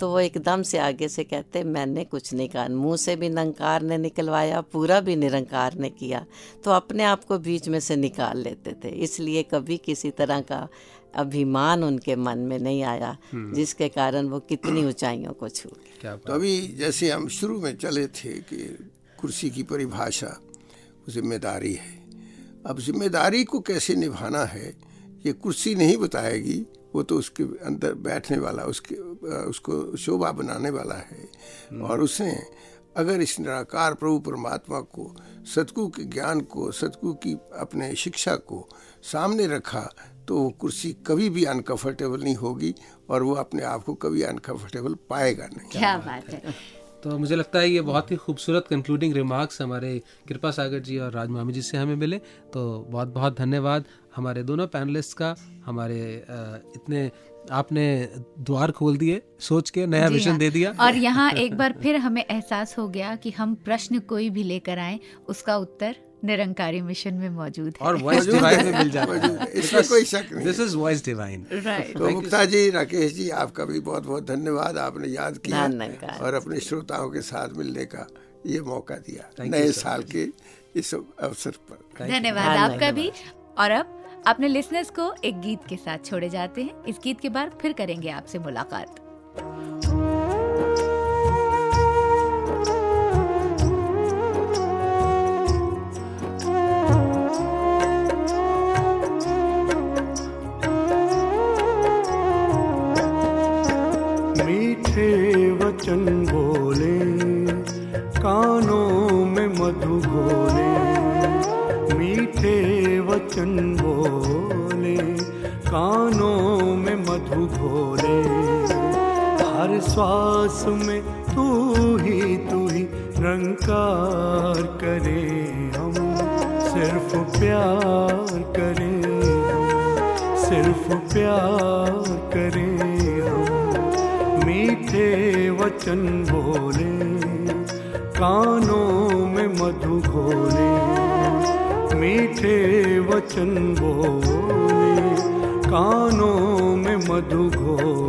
तो वो एकदम से आगे से कहते मैंने कुछ नहीं कहा। मुँह से भी निरंकार ने निकलवाया पूरा भी निरंकार ने किया। तो अपने आप को बीच में से निकाल लेते थे। इसलिए कभी किसी तरह का अभिमान उनके मन में नहीं आया जिसके कारण वो कितनी ऊंचाइयों को छू तो अभी जैसे हम शुरू में चले थे कि कुर्सी की परिभाषा ज़िम्मेदारी है। अब ज़िम्मेदारी को कैसे निभाना है ये कुर्सी नहीं बताएगी वो तो उसके अंदर बैठने वाला उसके उसको शोभा बनाने वाला है। और उसने अगर इस निराकार प्रभु परमात्मा को सतगुरु के ज्ञान को सतगुरु की अपने शिक्षा को सामने रखा तो वो कुर्सी कभी भी अनकंफर्टेबल नहीं होगी और वो अपने आप को कभी अनकंफर्टेबल पाएगा नहीं। क्या बात है। तो मुझे लगता है ये बहुत ही खूबसूरत कंक्लूडिंग रिमार्क्स हमारे कृपा सागर जी और राज मामी जी से हमें मिले। तो बहुत बहुत धन्यवाद। हमारे दोनों पैनलिस्ट का हमारे इतने आपने द्वार खोल दिए सोच के नया विजन हाँ। दे दिया। और यहाँ एक बार फिर हमें एहसास हो गया कि हम प्रश्न कोई भी लेकर आए उसका उत्तर निरंकारी मिशन में मौजूद है। और वॉइस डिवाइन में मिल जाता है, इसमें कोई शक नहीं। This is voice divine right तो मुक्ता जी राकेश जी आपका भी बहुत बहुत धन्यवाद आपने याद किया और अपने श्रोताओं के साथ मिलने का ये मौका दिया। नए साल के इस अवसर पर। धन्यवाद। आपका भी। और अब अपने लिसनर्स को एक गीत के साथ छोड़े जाते हैं। इस गीत के बाद फिर करेंगे आपसे मुलाकात। मीठे वचन बोले, कानों में मधु घोले मीठे वचन बोले कानों में मधु घोले। हर श्वास में तू ही तू ही रंकार करे हम। सिर्फ़ प्यार करें सिर्फ़ प्यार करें हम। मीठे वचन बोले, कानों में मधु घोले। मीठे वचन बोले। कानों में मधु घोले।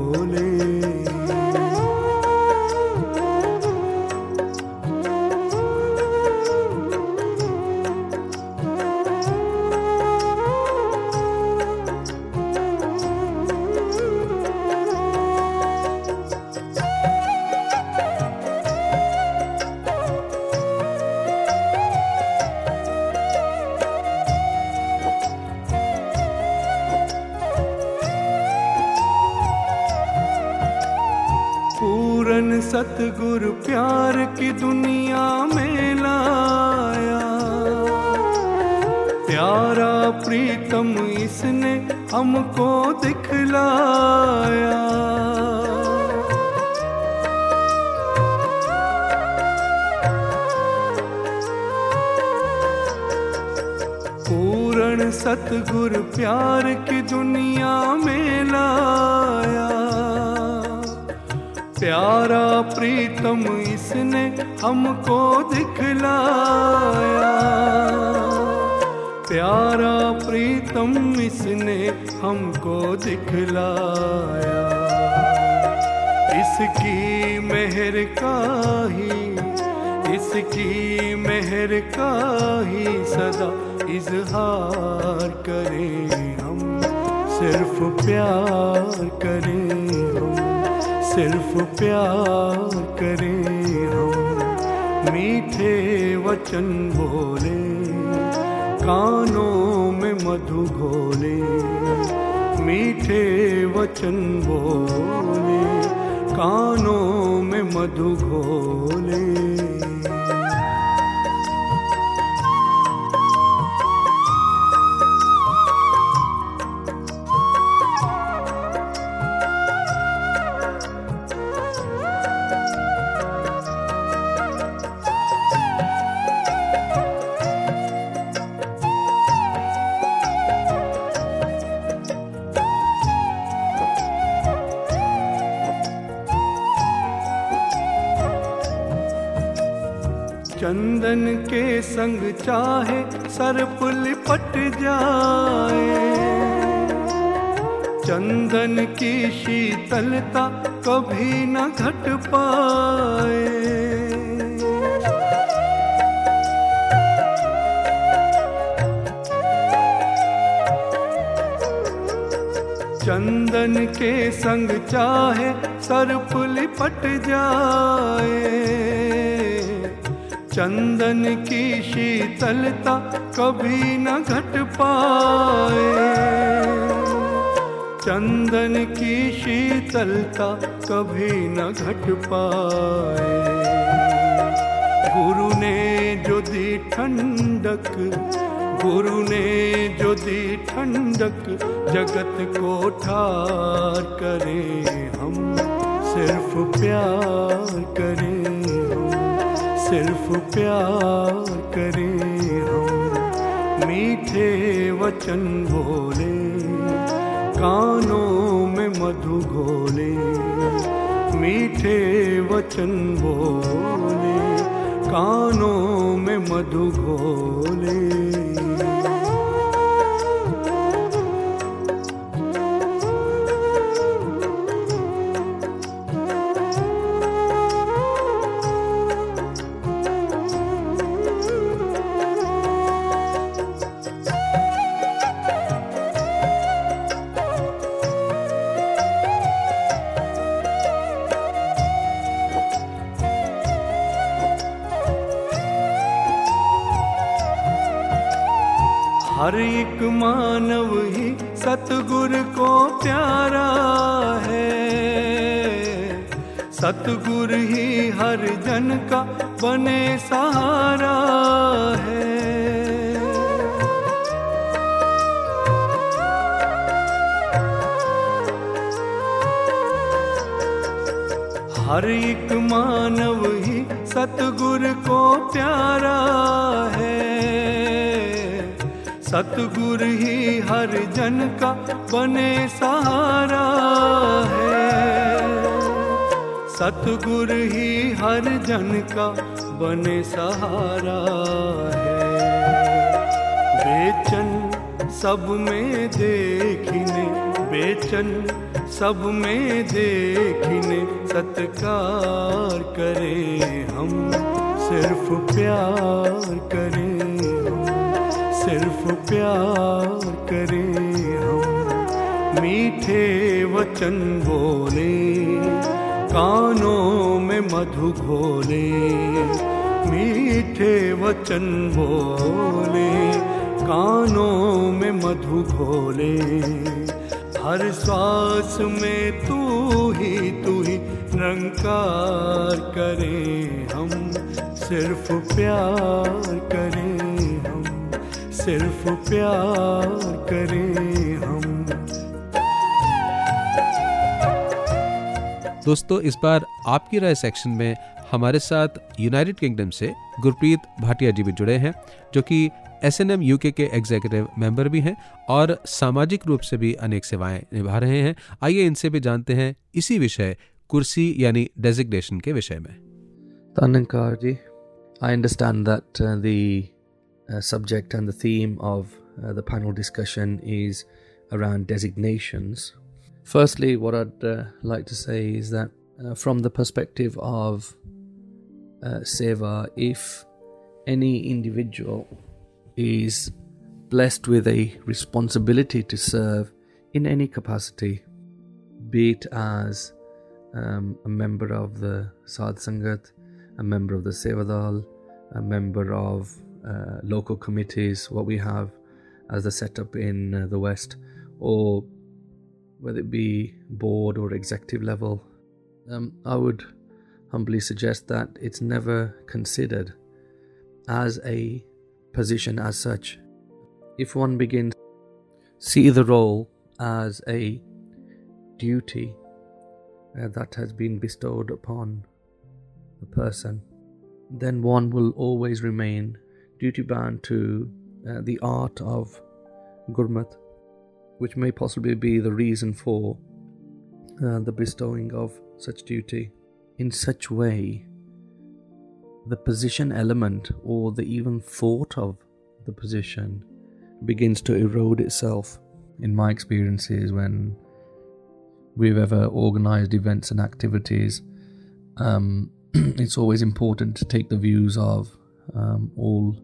की दुनिया में लाया। प्यारा प्रीतम, इसने हमको दिखलाया। पूरन रण सतगुर प्यार की दुनिया में लाया। प्यारा प्रीतम इसने हमको दिखलाया। प्यारा प्रीतम इसने हमको दिखलाया। इसकी मेहर का ही, इसकी मेहर का ही सदा इजहार करें हम। सिर्फ़ प्यार करें हम, सिर्फ़ प्यार करें मीठे वचन बोले कानों में मधु घोले। मीठे वचन बोले कानों में मधु घोले। चंदन के संग चाहे सर्प लिपट जाए। चंदन की शीतलता कभी न घट पाए। चंदन के संग चाहे सर्प लिपट जाए। चंदन की शीतलता कभी न घट पाए। चंदन की शीतलता कभी न घट पाए। गुरु ने जो दी ठंडक, गुरु ने जो दी ठंडक, जगत को ठार करें हम, सिर्फ़ प्यार करें सिर्फ़ प्यार करें हम। मीठे वचन बोले, कानों में मधु घोले। मीठे वचन बोले, कानों में मधु घोले। हर एक मानव ही सतगुर को प्यारा है। सतगुर ही हर जन का बने सहारा है। हर एक मानव ही सतगुर को प्यारा है। सतगुर ही हर जन का बने सहारा है। सतगुर ही हर जन का बने सहारा है। बेचन सब में देखने, बेचन सब में देखने, सत्कार करें हम, सिर्फ़ प्यार करें। सिर्फ़ प्यार करें हम। मीठे वचन बोले, कानों में मधु घोले। मीठे वचन बोले, कानों में मधु घोले। हर श्वास में तू ही तू ही रंकार करें हम। सिर्फ़ प्यार करें। सिर्फ़ प्यार करें हम। दोस्तों इस बार आपकी राय सेक्शन में हमारे साथ यूनाइटेड किंगडम से गुरप्रीत भाटिया जी भी जुड़े हैं जो कि एस एन एम यूके के एग्जीक्यूटिव मेंबर भी हैं और सामाजिक रूप से भी अनेक सेवाएँ निभा रहे हैं। आइए इनसे भी जानते हैं इसी विषय कुर्सी यानी डेजिग्नेशन के विषय में। Understand that uh, the uh, subject and the theme of uh, the panel discussion is around designations. Firstly, what I'd uh, like to say is that uh, from the perspective of uh, Seva, if any individual is blessed with a responsibility to serve in any capacity, be it as um, a member of the Sadh Sangat, a member of the Sevadal, a member of uh, local committees, what we have as the setup in uh, the West, or whether it be board or executive level, um, I would humbly suggest that it's never considered as a position as such. If one begins see the role as a duty uh, that has been bestowed upon a person, then one will always remain duty bound to uh, the art of Gurmat, which may possibly be the reason for uh, the bestowing of such duty. In such way, the position element or the even thought of the position begins to erode itself. In my experiences, when we've ever organized events and activities, um, it's always important to take the views of um, all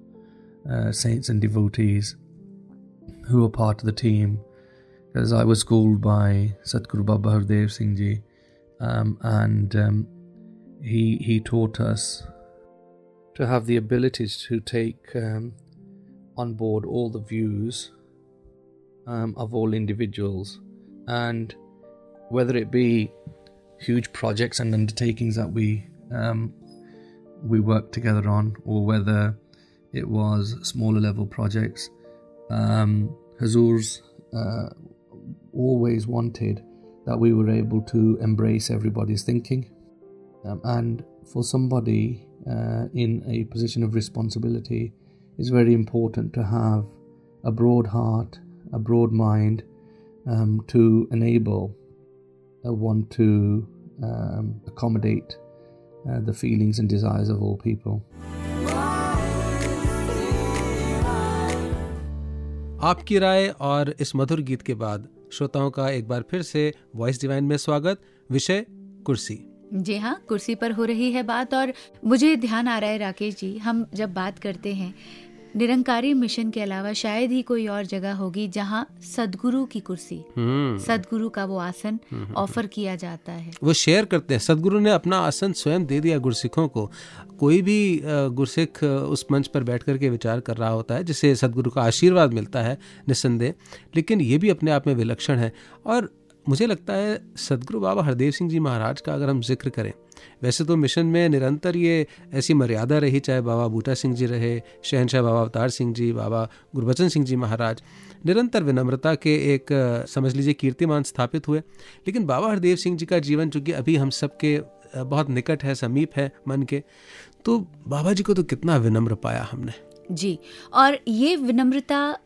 uh, saints and devotees who are part of the team. Because I was schooled by Satguru Baba Hardev Singh Ji, um, and um, he he taught us to have the ability to take um, on board all the views um, of all individuals, and whether it be huge projects and undertakings that we um, we worked together on, or whether it was smaller level projects. Um, Hazur's uh, always wanted that we were able to embrace everybody's thinking, um, and for somebody uh, in a position of responsibility, it's very important to have a broad heart, a broad mind, um, to enable uh, one to um, accommodate uh, the feelings and desires of all people. आपकी राय और इस मधुर गीत के बाद श्रोताओं का एक बार फिर से वॉइस डिवाइन में स्वागत, विषय कुर्सी। जी हाँ कुर्सी पर हो रही है बात और मुझे ध्यान आ रहा है राकेश जी, हम जब बात करते हैं निरंकारी मिशन के अलावा शायद ही कोई और जगह होगी जहाँ सदगुरु की कुर्सी हम्म। सदगुरु का वो आसन ऑफ़र किया जाता है। वो शेयर करते हैं। सदगुरु ने अपना आसन स्वयं दे दिया गुरसिखों को। कोई भी गुरसिख उस मंच पर बैठ करके विचार कर रहा होता है जिसे सदगुरु का आशीर्वाद मिलता है निस्संदेह। लेकिन ये भी अपने आप में विलक्षण है। और मुझे लगता है सदगुरु बाबा हरदेव सिंह जी महाराज का अगर हम ज़िक्र करें, वैसे तो मिशन में निरंतर ये ऐसी मर्यादा रही, चाहे बाबा बूटा सिंह जी रहे, शहनशाह बाबा अवतार सिंह जी, बाबा गुरबचन सिंह जी महाराज, निरंतर विनम्रता के एक, समझ लीजिए, कीर्तिमान स्थापित हुए। लेकिन बाबा हरदेव सिंह जी का जीवन, चूँकि अभी हम सबके बहुत निकट है, समीप है मन के तो बाबा जी को तो कितना विनम्र पाया हमने। जी, और ये विनम्रता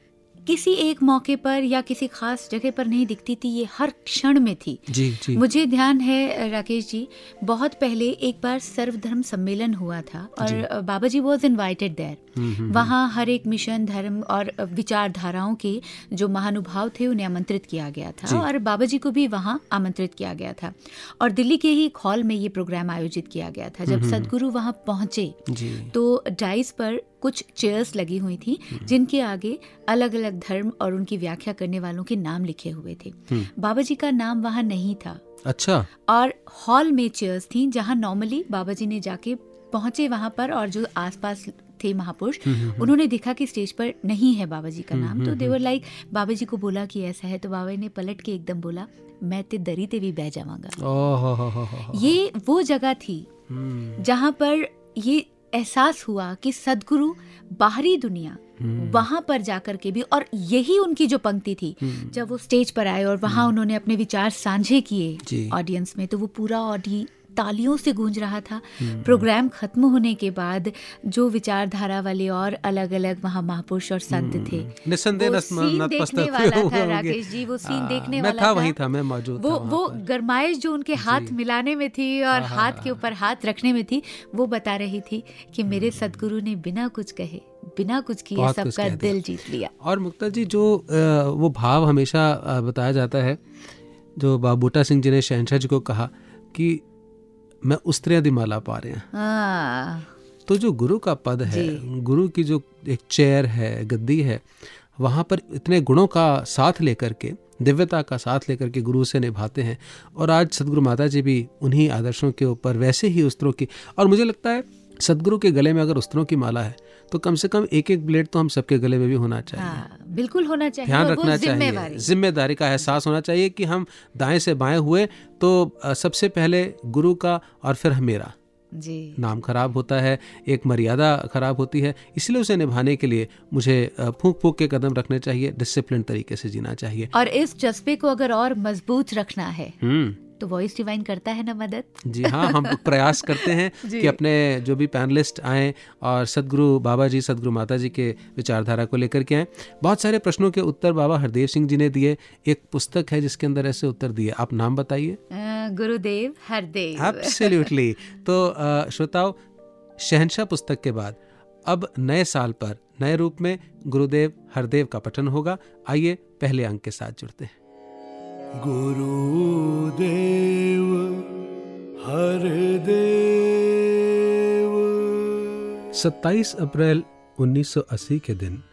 किसी एक मौके पर या किसी खास जगह पर नहीं दिखती थी ये हर क्षण में थी। जी जी। मुझे ध्यान है राकेश जी बहुत पहले एक बार सर्वधर्म सम्मेलन हुआ था और Baba ji was invited there वहाँ हर एक मिशन धर्म और विचारधाराओं के जो महानुभाव थे उन्हें आमंत्रित किया गया था और बाबा जी को भी वहाँ आमंत्रित किया गया था। और दिल्ली के ही हॉल में ये प्रोग्राम आयोजित किया गया था। जब सदगुरु वहाँ पहुँचे जी। तो डाइस पर कुछ चेयर्स लगी हुई थी जिनके आगे अलग अलग धर्म और उनकी व्याख्या करने वालों के नाम लिखे हुए थे। बाबा जी का नाम वहाँ नहीं था। अच्छा। और हॉल में चेयर्स थी जहाँ नॉर्मली बाबा जी ने जाके पहुँचे वहाँ पर और जो आसपास थे महापुरुष उन्होंने देखा कि स्टेज पर नहीं है बाबा जी का नाम। तो देवर लाइक बाबा जी को बोला कि ऐसा है तो बाबा ने पलट के एकदम बोला मैं ते दरी ते भी बह जावांगा। ये वो जगह थी हम्म, जहाँ पर ये एहसास हुआ कि सदगुरु बाहरी दुनिया वहाँ पर जाकर के भी और यही उनकी जो पंक्ति थी जब वो स्टेज पर आए और वहाँ उन्होंने अपने विचार साझे किए ऑडियंस में तो वो पूरा ऑडी तालियों से गूंज रहा था। हम्म। प्रोग्राम खत्म होने के बाद जो विचारधारा वाले और अलग अलग वहाँ महापुरुष और संत थे हम्म। वो सीन देखने वाला था राकेश जी वो सीन हाँ, देखने वाला था वहीं था मैं मौजूद वो वो गरमाइश जो उनके हाथ मिलाने में थी और हाँ, हाथ के ऊपर हाथ रखने में थी वो बता रही थी कि मेरे सदगुरु ने बिना कुछ कहे बिना कुछ किए हम्म। सबका दिल जीत लिया। और मुक्ता जी जो वो भाव हमेशा बताया जाता है जो बाबूटा सिंह जी ने शहनशाह जी को कहा कि मैं उस्तरिया दी माला पा रहे हैं। हाँ। तो जो गुरु का पद है गुरु की जो एक चेयर है गद्दी है वहाँ पर इतने गुणों का साथ लेकर के दिव्यता का साथ लेकर के गुरु से निभाते हैं। और आज सदगुरु माता जी भी उन्हीं आदर्शों के ऊपर वैसे ही उस्त्रों की और मुझे लगता है सदगुरु के गले में अगर उस्त्रों की माला है तो कम से कम एक एक ब्लेड तो हम सबके गले में भी होना चाहिए। हाँ बिल्कुल होना चाहिए ध्यान रखना चाहिए। ज़िम्मेदारी का एहसास होना चाहिए कि हम दाएँ से बाएँ हुए तो सबसे पहले गुरु का और फिर मेरा। जी। नाम खराब होता है एक मर्यादा खराब होती है इसलिए उसे निभाने के लिए मुझे फूक फूंक के कदम रखने चाहिए डिसिप्लिन तरीके से जीना चाहिए। और इस जज्बे को अगर और मज़बूत रखना है हम्म। तो वॉइस डिवाइन करता है ना मदद? जी हाँ हम प्रयास करते हैं कि अपने जो भी पैनलिस्ट आए और सदगुरु बाबा जी सदगुरु माता जी के विचारधारा को लेकर के आए। बहुत सारे प्रश्नों के उत्तर बाबा हरदेव सिंह जी ने दिए। एक पुस्तक है जिसके अंदर ऐसे उत्तर दिए। आप नाम बताइए। गुरुदेव हरदेव। एब्सोल्युटली तो श्रोताओं शहनशाह पुस्तक के बाद अब नए साल पर नए रूप में गुरुदेव हरदेव का पठन होगा। आइए पहले अंक के साथ जुड़ते हैं। गुरुदेव हरदेव 27 अप्रैल 1980 के दिन,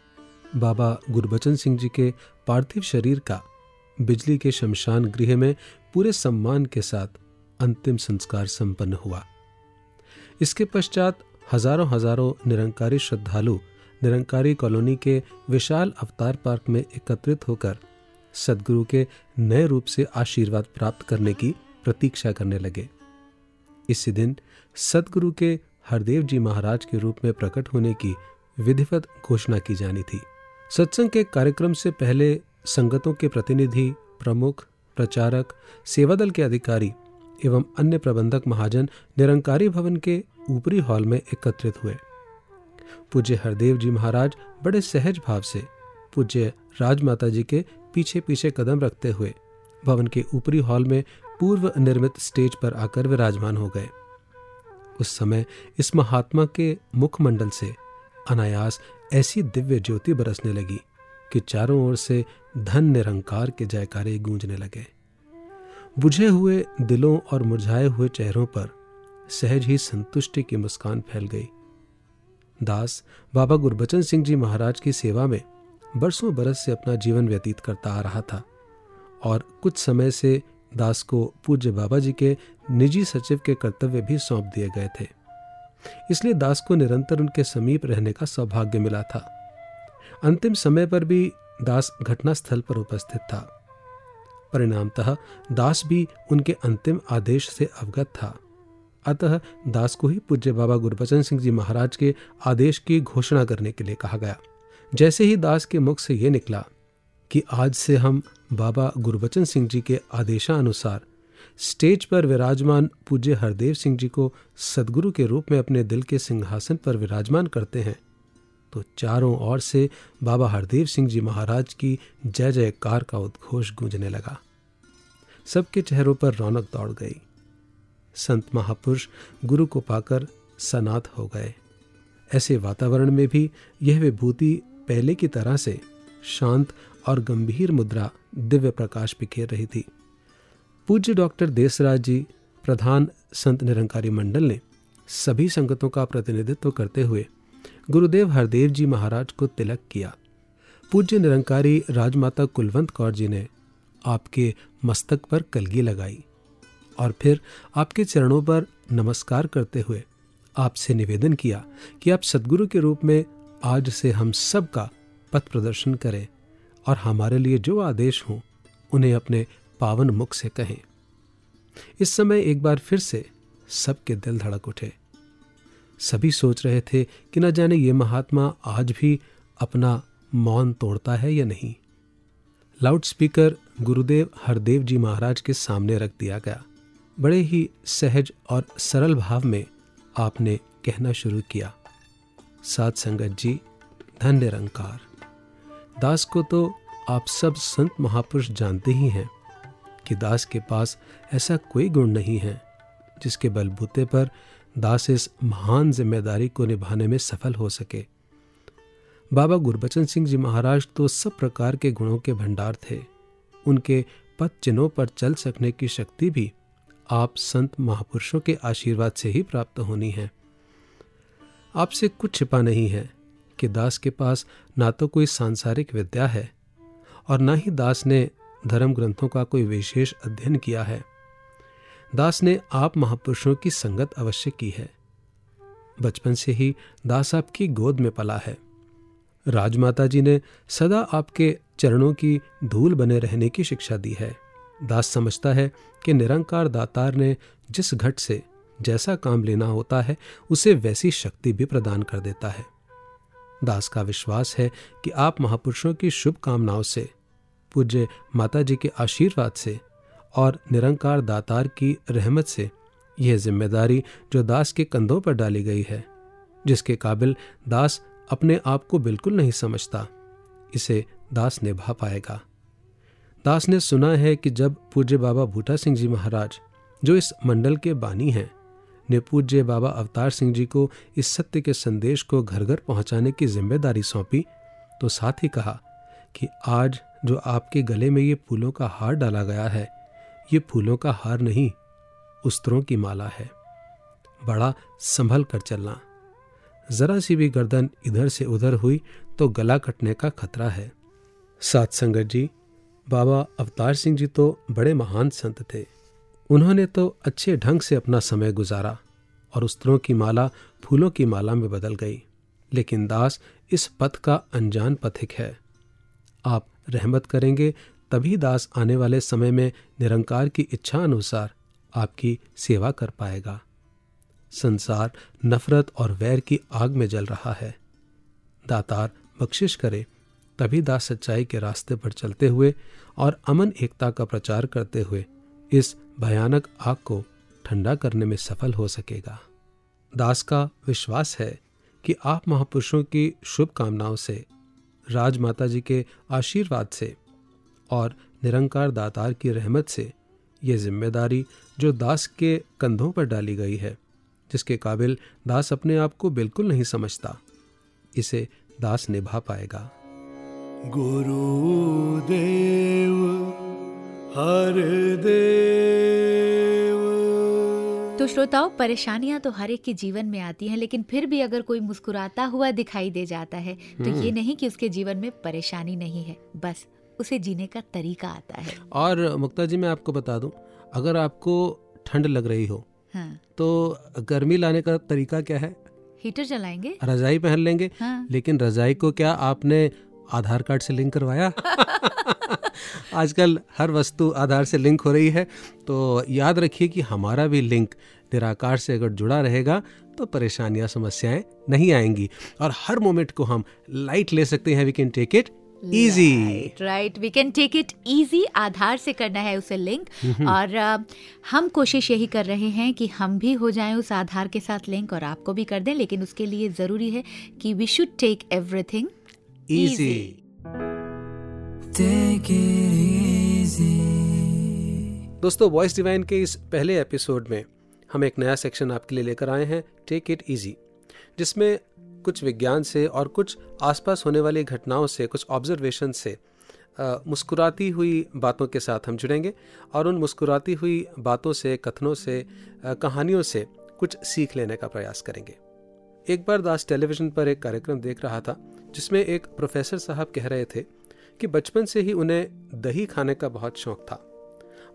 बाबा गुरबचन सिंह जी के पार्थिव शरीर का बिजली के शमशान गृह में पूरे सम्मान के साथ अंतिम संस्कार संपन्न हुआ। इसके पश्चात हज़ारों हज़ारों निरंकारी श्रद्धालु, निरंकारी कॉलोनी के विशाल अवतार पार्क में एकत्रित होकर सदगुरु के नए रूप से आशीर्वाद प्राप्त करने की प्रतीक्षा करने लगे। इसी दिन सदगुरु के हरदेव जी महाराज के रूप में प्रकट होने की विधिवत घोषणा की जानी थी। सत्संग के कार्यक्रम से पहले संगतों के प्रतिनिधि, प्रमुख, प्रचारक, सेवादल के अधिकारी एवं अन्य प्रबंधक महाजन निरंकारी भवन के ऊपरी हॉल में एकत्रित हुए। पूज्य हरदेव जी महाराज बड़े सहज भाव से पूज्य राजमाता जी के पीछे पीछे कदम रखते हुए, भवन के ऊपरी हॉल में पूर्व निर्मित स्टेज पर आकर विराजमान हो गए। उस समय इस महात्मा के मुखमंडल से अनायास ऐसी दिव्य ज्योति बरसने लगी कि चारों ओर से धन निरंकार के जयकारे गूंजने लगे। बुझे हुए दिलों और मुरझाए हुए चेहरों पर सहज ही संतुष्टि की मुस्कान फैल गई। दास बाबा गुरबचन सिंह जी महाराज की सेवा में बरसों बरस से अपना जीवन व्यतीत करता आ रहा था और कुछ समय से दास को पूज्य बाबा जी के निजी सचिव के कर्तव्य भी सौंप दिए गए थे। इसलिए दास को निरंतर उनके समीप रहने का सौभाग्य मिला था। अंतिम समय पर भी दास घटनास्थल पर उपस्थित था। परिणामतः दास भी उनके अंतिम आदेश से अवगत था। अतः दास को ही पूज्य बाबा गुरबचन सिंह जी महाराज के आदेश की घोषणा करने के लिए कहा गया। जैसे ही दास के मुख से ये निकला कि आज से हम बाबा गुरबचन सिंह जी के आदेशानुसार स्टेज पर विराजमान पूज्य हरदेव सिंह जी को सदगुरु के रूप में अपने दिल के सिंहासन पर विराजमान करते हैं तो चारों ओर से बाबा हरदेव सिंह जी महाराज की जय जयकार का उद्घोष गूंजने लगा। सबके चेहरों पर रौनक दौड़ गई। संत महापुरुष गुरु को पाकर सनात हो गए। ऐसे वातावरण में भी यह विभूति पहले की तरह से शांत और गंभीर मुद्रा दिव्य प्रकाश बिखेर रही थी। पूज्य डॉक्टर देसराज जी, प्रधान संत निरंकारी मंडल ने सभी संगतों का प्रतिनिधित्व करते हुए गुरुदेव हरदेव जी महाराज को तिलक किया। पूज्य निरंकारी राजमाता कुलवंत कौर जी ने आपके मस्तक पर कलगी लगाई और फिर आपके चरणों पर नमस्कार करते हुए आपसे निवेदन किया कि आप सदगुरु के रूप में आज से हम सब का पथ प्रदर्शन करें और हमारे लिए जो आदेश हों, उन्हें अपने पावन मुख से कहें। इस समय एक बार फिर से सबके दिल धड़क उठे। सभी सोच रहे थे कि न जाने ये महात्मा आज भी अपना मौन तोड़ता है या नहीं। लाउड स्पीकर गुरुदेव हरदेव जी महाराज के सामने रख दिया गया। बड़े ही सहज और सरल भाव में आपने कहना शुरू किया। सात संगत जी धन निरंकार दास को तो आप सब संत महापुरुष जानते ही हैं कि दास के पास ऐसा कोई गुण नहीं है, जिसके बलबूते पर दास इस महान ज़िम्मेदारी को निभाने में सफल हो सके। बाबा गुरबचन सिंह जी महाराज तो सब प्रकार के गुणों के भंडार थे। उनके पद चिन्हों पर चल सकने की शक्ति भी आप संत महापुरुषों के आशीर्वाद से ही प्राप्त होनी है। आपसे कुछ छिपा नहीं है कि दास के पास ना तो कोई सांसारिक विद्या है और ना ही दास ने धर्म ग्रंथों का कोई विशेष अध्ययन किया है। दास ने आप महापुरुषों की संगत अवश्य की है। बचपन से ही दास आपकी गोद में पला है। राजमाता जी ने सदा आपके चरणों की धूल बने रहने की शिक्षा दी है। दास समझता है कि निरंकार दातार ने जिस घट से जैसा काम लेना होता है, उसे वैसी शक्ति भी प्रदान कर देता है। दास का विश्वास है कि आप महापुरुषों की शुभकामनाओं से, पूज्य माता जी के आशीर्वाद से और निरंकार दातार की रहमत से यह ज़िम्मेदारी जो दास के कंधों पर डाली गई है, जिसके काबिल दास अपने आप को बिल्कुल नहीं समझता, इसे दास निभा पाएगा। दास ने सुना है कि जब पूज्य बाबा भूटा सिंह जी महाराज, जो इस मंडल के बानी हैं ने पूज्य बाबा अवतार सिंह जी को इस सत्य के संदेश को घर घर पहुँचाने की ज़िम्मेदारी सौंपी तो साथ ही कहा कि आज जो आपके गले में ये फूलों का हार डाला गया है, ये फूलों का हार नहीं, उस्त्रों की माला है। बड़ा संभल कर चलना। जरा सी भी गर्दन इधर से उधर हुई तो गला कटने का खतरा है। सात संगत जी, बाबा अवतार सिंह जी तो बड़े महान संत थे। उन्होंने तो अच्छे ढंग से अपना समय गुजारा और उस्त्रों की माला फूलों की माला में बदल गई। लेकिन दास इस पथ का अनजान पथिक है। आप रहमत करेंगे, तभी दास आने वाले समय में निरंकार की इच्छा अनुसार आपकी सेवा कर पाएगा। संसार नफरत और वैर की आग में जल रहा है। दातार बख्शिश करे, तभी दास सच्चाई के रास्ते पर चलते हुए और अमन एकता का प्रचार करते हुए इस भयानक आग को ठंडा करने में सफल हो सकेगा। दास का विश्वास है कि आप महापुरुषों की शुभकामनाओं से राजमाता जी के आशीर्वाद से और निरंकार दातार की रहमत से ये ज़िम्मेदारी जो दास के कंधों पर डाली गई है, जिसके काबिल दास अपने आप को बिल्कुल नहीं समझता, इसे दास निभा पाएगा। गुरुदेव हर देव। तो श्रोताओं परेशानियाँ तो हर एक के जीवन में आती हैं लेकिन फिर भी अगर कोई मुस्कुराता हुआ दिखाई दे जाता है तो ये नहीं कि उसके जीवन में परेशानी नहीं है बस उसे जीने का तरीका आता है। और मुक्ता जी मैं आपको बता दूँ अगर आपको ठंड लग रही हो हाँ। तो गर्मी लाने का तरीका क्या है? हीटर चलाएँगे रजाई पहन लेंगे हाँ। लेकिन रजाई को क्या आपने आधार कार्ड से लिंक करवाया। आजकल हर वस्तु आधार से लिंक हो रही है तो याद रखिए कि हमारा भी लिंक निराकार से अगर जुड़ा रहेगा तो परेशानियाँ समस्याएँ नहीं आएँगी। और हर मोमेंट को हम लाइट ले सकते हैं we can take it easy right we can take it easy आधार से करना है उसे लिंक। और हम कोशिश यही कर रहे हैं कि हम भी हो जाएँ उस आधार के साथ लिंक और आपको भी कर दें लेकिन उसके लिए ज़रूरी है कि we should take everything easy दोस्तों वॉइस डिवाइन के इस पहले एपिसोड में हम एक नया सेक्शन आपके लिए लेकर आए हैं टेक इट इजी जिसमें कुछ विज्ञान से और कुछ आसपास होने वाली घटनाओं से कुछ ऑब्जर्वेशन से मुस्कुराती हुई बातों के साथ हम जुड़ेंगे और उन मुस्कुराती हुई बातों से कथनों से कहानियों से कुछ सीख लेने का प्रयास करेंगे। एक बार दास टेलीविज़न पर एक कार्यक्रम देख रहा था जिसमें एक प्रोफेसर साहब कह रहे थे कि बचपन से ही उन्हें दही खाने का बहुत शौक था।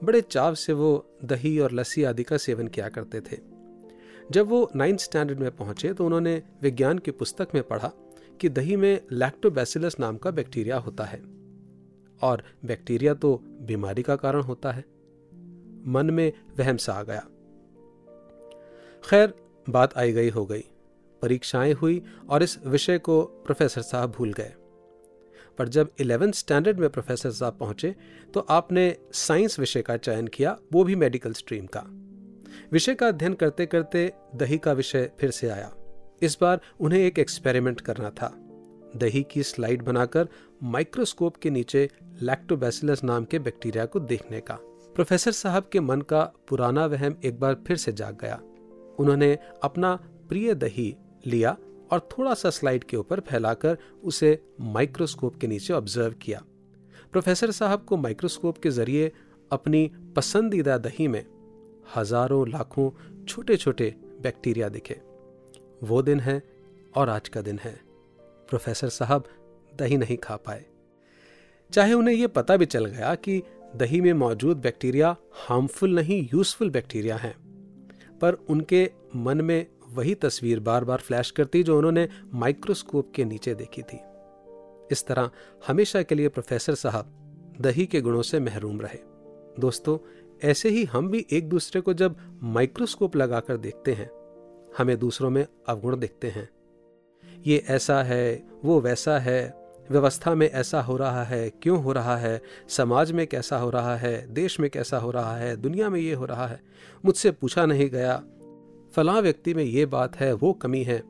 बड़े चाव से वो दही और लस्सी आदि का सेवन किया करते थे। जब वो नाइन्थ स्टैंडर्ड में पहुँचे तो उन्होंने विज्ञान की पुस्तक में पढ़ा कि दही में लैक्टोबैसिलस नाम का बैक्टीरिया होता है। और बैक्टीरिया तो बीमारी का कारण होता है। मन में वहम सा आ गया। खैर, बात आई गई हो गई। परीक्षाएँ हुई और इस विषय को प्रोफेसर साहब भूल गए। पर जब इलेवेंथ स्टैंडर्ड में प्रोफेसर साहब पहुँचे तो आपने साइंस विषय का चयन किया, वो भी मेडिकल स्ट्रीम का। विषय का अध्ययन करते करते दही का विषय फिर से आया। इस बार उन्हें एक एक्सपेरिमेंट करना था। दही की स्लाइड बनाकर माइक्रोस्कोप के नीचे लैक्टोबैसिलस नाम के बैक्टीरिया को देखने का। प्रोफेसर साहब के मन का पुराना वहम एक बार फिर से जाग गया। उन्होंने अपना प्रिय दही लिया और थोड़ा सा स्लाइड के ऊपर फैलाकर उसे माइक्रोस्कोप के नीचे ऑब्ज़र्व किया। प्रोफेसर साहब को माइक्रोस्कोप के ज़रिए अपनी पसंदीदा दही में हज़ारों, लाखों छोटे छोटे बैक्टीरिया दिखे। वो दिन है और आज का दिन है। प्रोफेसर साहब दही नहीं खा पाए। चाहे उन्हें यह पता भी चल गया कि दही में मौजूद बैक्टीरिया हार्मफुल नहीं, यूजफुल बैक्टीरिया हैं, पर उनके मन में वही तस्वीर बार बार फ्लैश करती जो उन्होंने माइक्रोस्कोप के नीचे देखी थी। इस तरह हमेशा के लिए प्रोफेसर साहब दही के गुणों से महरूम रहे। दोस्तों, ऐसे ही हम भी एक दूसरे को जब माइक्रोस्कोप लगाकर देखते हैं, हमें दूसरों में अवगुण दिखते हैं। ये ऐसा है, वो वैसा है, व्यवस्था में ऐसा हो रहा है, क्यों हो रहा है, समाज में कैसा हो रहा है, देश में कैसा हो रहा है, दुनिया में ये हो रहा है। मुझसे पूछा नहीं गया फलां व्यक्ति में ये बात है, वो कमी है।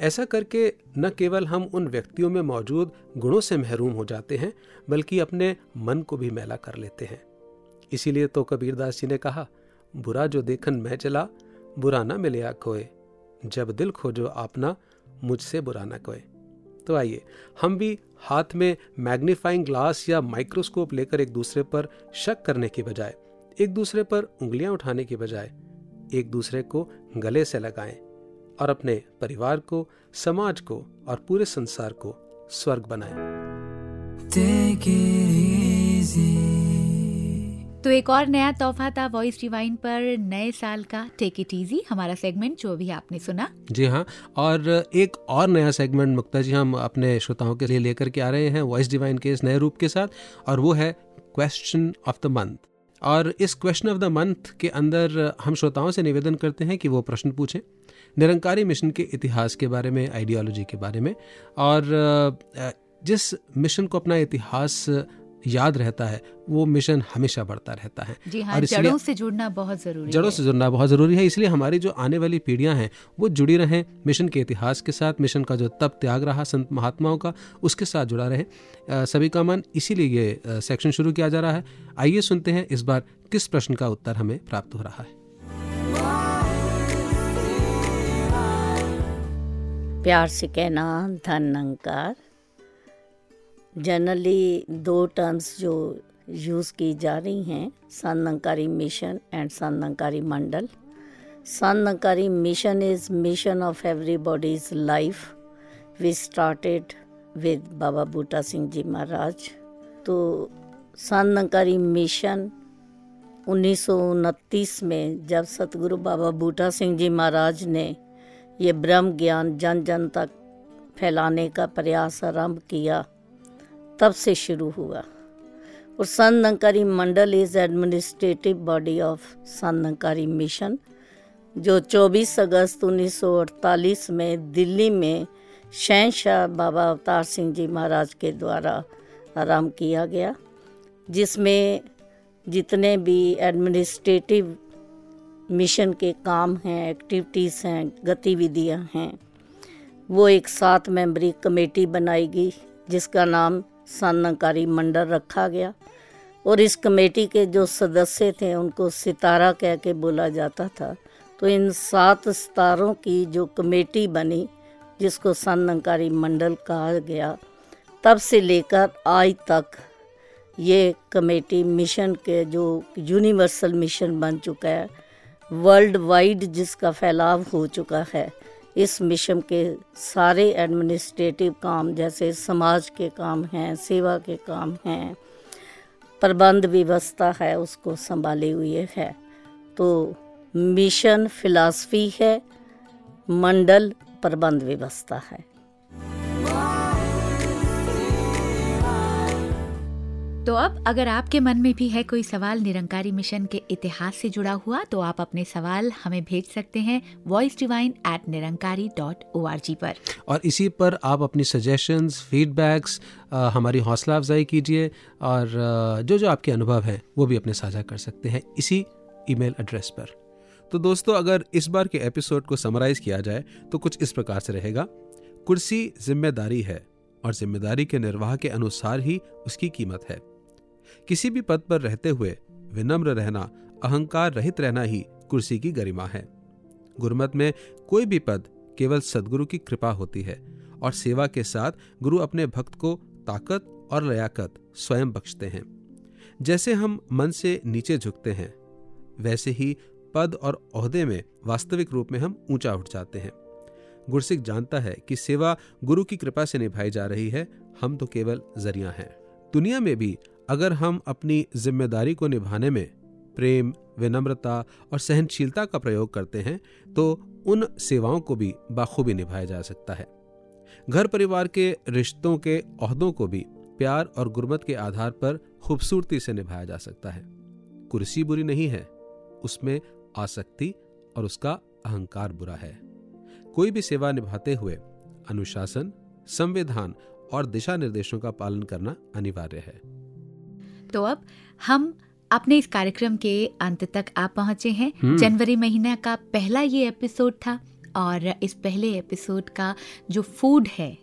ऐसा करके न केवल हम उन व्यक्तियों में मौजूद गुणों से महरूम हो जाते हैं, बल्कि अपने मन को भी मैला कर लेते हैं। इसीलिए तो कबीरदास जी ने कहा, बुरा जो देखन मैं चला बुरा ना मिले कोई जब दिल खोजो आपना, मुझसे बुरा ना कोई तो आइए, हम भी हाथ में मैग्नीफाइंग ग्लास या माइक्रोस्कोप लेकर एक दूसरे पर शक करने की बजाय, एक दूसरे पर उंगलियाँ उठाने की बजाय, एक दूसरे को गले से लगाएँ और अपने परिवार को समाज को और पूरे संसार को स्वर्ग बनाएँ। Take it easy. तो एक और नया तोहफा था वॉइस डिवाइन पर नए साल का टेक इट इजी हमारा सेगमेंट जो भी आपने सुना। जी हाँ और एक और नया सेगमेंट मुक्ता जी हम अपने श्रोताओं के लिए लेकर के आ रहे हैं वॉइस डिवाइन के इस नए रूप के साथ और वो है क्वेश्चन ऑफ़ द मंथ और इस क्वेश्चन ऑफ़ द मंथ के अंदर हम श्रोताओं से निवेदन करते हैं कि वो प्रश्न पूछें। निरंकारी मिशन के इतिहास के बारे में आइडियोलॉजी के बारे में और जिस मिशन को अपना इतिहास याद रहता है वो मिशन हमेशा बढ़ता रहता है। जी हाँ, और जड़ों से जुड़ना बहुत ज़रूरी जड़ों से जुड़ना बहुत ज़रूरी है इसलिए हमारी जो आने वाली पीढ़ियाँ हैं वो जुड़ी रहें मिशन के इतिहास के साथ मिशन का जो तप त्याग रहा संत महात्माओं का उसके साथ जुड़ा रहे। सभी का मन इसीलिए ये सेक्शन शुरू किया जा रहा है। आइए सुनते हैं इस बार किस प्रश्न का उत्तर हमें प्राप्त हो रहा है। प्यार से कहना धन अंकार जनरली दो टर्म्स जो यूज़ की जा रही हैं संदंकारी मिशन एंड संदंकारी Mandal संदंकारी mission is mission of everybody's life we started with Baba Buta Singh ji Maharaj तो संदंकारी मिशन उन्नीस सौ उनतीस में जब सतगुरु बाबा बूटा सिंह जी महाराज ने ये ब्रह्म ज्ञान जन जन तक फैलाने का प्रयास आरंभ किया तब से शुरू हुआ। और संदंकारी Mandal is administrative body of संदंकारी mission जो 24 अगस्त 1948 में दिल्ली में शहनशाह बाबा अवतार सिंह जी महाराज के द्वारा आरंभ किया गया, जिसमें जितने भी एडमिनिस्ट्रेटिव मिशन के काम हैं एक्टिविटीज़ हैं, गतिविधियाँ हैं, वो एक सात मेंबरी कमेटी बनाई गई, जिसका नाम सानकारी मंडल रखा गया और इस कमेटी के जो सदस्य थे, उनको सितारा कह के बोला जाता था। तो इन सात सितारों की जो कमेटी बनी, जिसको सानकारी मंडल कहा गया, तब से लेकर आज तक ये कमेटी मिशन के जो यूनिवर्सल मिशन बन चुका है वर्ल्ड वाइड जिसका फैलाव हो चुका है। इस मिशन के सारे एडमिनिस्ट्रेटिव काम जैसे समाज के काम हैं, सेवा के काम हैं, प्रबंध व्यवस्था है, उसको संभाले हुए है। तो मिशन फिलासफी है, मंडल प्रबंध व्यवस्था है। तो अब अगर आपके मन में भी है कोई सवाल निरंकारी मिशन के इतिहास से जुड़ा हुआ तो आप अपने सवाल हमें भेज सकते हैं voice divine at Nirankari dot O R G पर। और इसी पर आप अपनी सजेशंस फीडबैक्स हमारी हौसला अफजाई कीजिए और जो जो आपके अनुभव हैं, वो भी अपने साझा कर सकते हैं इसी ईमेल एड्रेस पर। तो दोस्तों, अगर इस बार के एपिसोड को समराइज किया जाए तो कुछ इस प्रकार से रहेगा। कुर्सी ज़िम्मेदारी है और ज़िम्मेदारी के निर्वाह के अनुसार ही उसकी कीमत है। किसी भी पद पर रहते हुए विनम्र रहना, अहंकार रहित रहना ही कुर्सी की गरिमा है। गुरमत में कोई भी पद केवल सदगुरु की कृपा होती है और सेवा के साथ गुरु अपने भक्त को ताकत और लयाकत स्वयं बख्शते हैं। जैसे हम मन से नीचे झुकते हैं, वैसे ही पद और ओहदे में वास्तविक रूप में हम ऊँचा उठ जाते हैं। गुरसिख जानता है कि सेवा गुरु की कृपा से निभाई जा रही है, हम तो केवल ज़रिया हैं। दुनिया में भी अगर हम अपनी ज़िम्मेदारी को निभाने में प्रेम, विनम्रता और सहनशीलता का प्रयोग करते हैं तो उन सेवाओं को भी बाखूबी निभाया जा सकता है। घर परिवार के रिश्तों के अहदों को भी प्यार और गुर्बत के आधार पर खूबसूरती से निभाया जा सकता है। कुर्सी बुरी नहीं है, उसमें आसक्ति और उसका अहंकार बुरा है। कोई भी सेवा निभाते हुए अनुशासन, संविधान और दिशा निर्देशों का पालन करना अनिवार्य है। तो अब हम अपने इस कार्यक्रम के अंत तक आ पहुँचे हैं। हम्म। जनवरी महीना का पहला ये एपिसोड था और इस पहले एपिसोड का जो फ़ूड है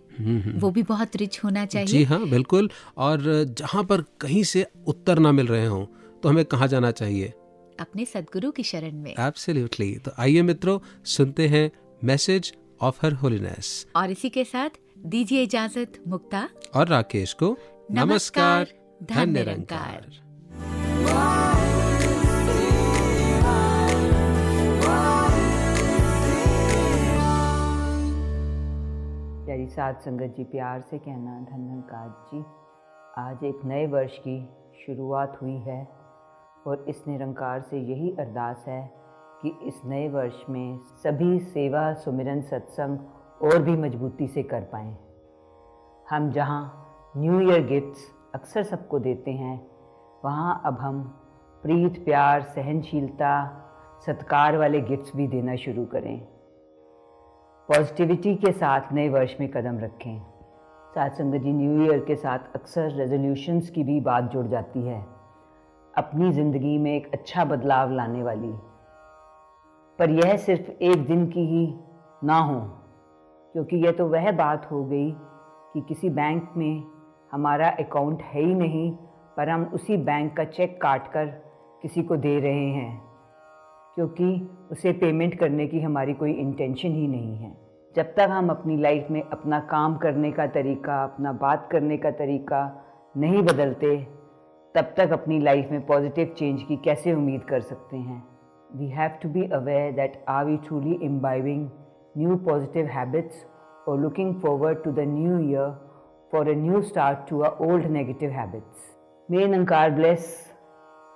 वो भी बहुत रिच होना चाहिए। जी हाँ बिल्कुल। और जहाँ पर कहीं से उत्तर ना मिल रहे हों तो हमें कहाँ जाना चाहिए? अपने सदगुरु की शरण में। एब्सोल्युटली तो आइए मित्रों सुनते हैं मैसेज ऑफ़ हर होलीनेस और इसी के साथ दीजिए इजाज़त मुक्ता। और राकेश को नमस्कार, नमस्कार। धन निरंकार। प्यारी साध संगत जी, प्यार से कहना धन्यवाद जी आज एक नए वर्ष की शुरुआत हुई है और इस निरंकार से यही अरदास है कि इस नए वर्ष में सभी सेवा, सुमिरन, सत्संग और भी मजबूती से कर पाएँ हम जहाँ न्यू ईयर गिफ्ट्स अक्सर सबको देते हैं। वहाँ अब हम प्रीत, प्यार, सहनशीलता, सत्कार वाले गिफ्ट्स भी देना शुरू करें। पॉजिटिविटी के साथ नए वर्ष में कदम रखें। साथ संगत जी न्यू ईयर के साथ अक्सर रेजोल्यूशंस की भी बात जुड़ जाती है। अपनी ज़िंदगी में एक अच्छा बदलाव लाने वाली। पर यह सिर्फ़ एक दिन की ही ना हो, क्योंकि यह तो वह बात हो गई कि किसी बैंक में हमारा अकाउंट है ही नहीं, पर हम उसी बैंक का चेक काट कर किसी को दे रहे हैं, क्योंकि उसे पेमेंट करने की हमारी कोई इंटेंशन ही नहीं है। जब तक हम अपनी लाइफ में अपना काम करने का तरीका, अपना बात करने का तरीका नहीं बदलते, तब तक अपनी लाइफ में पॉजिटिव चेंज की कैसे उम्मीद कर सकते हैं? We have to be aware that are we truly imbibing new positive habits और looking forward to the new year for a new start to a old negative habits may Nirankar bless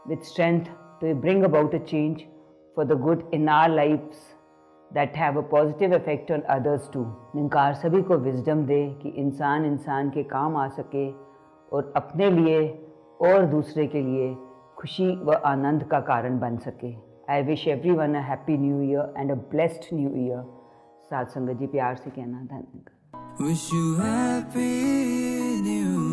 with strength to bring about a change for the good in our lives that have a positive effect on others too. Nirankar सभी को wisdom दे कि इंसान इंसान के काम आ सके और अपने लिए और दूसरे के लिए खुशी व आनंद का कारण बन सके I wish every one a happy new year and a blessed new year साथ संगत जी प्यार से कहना Wish you happy new year.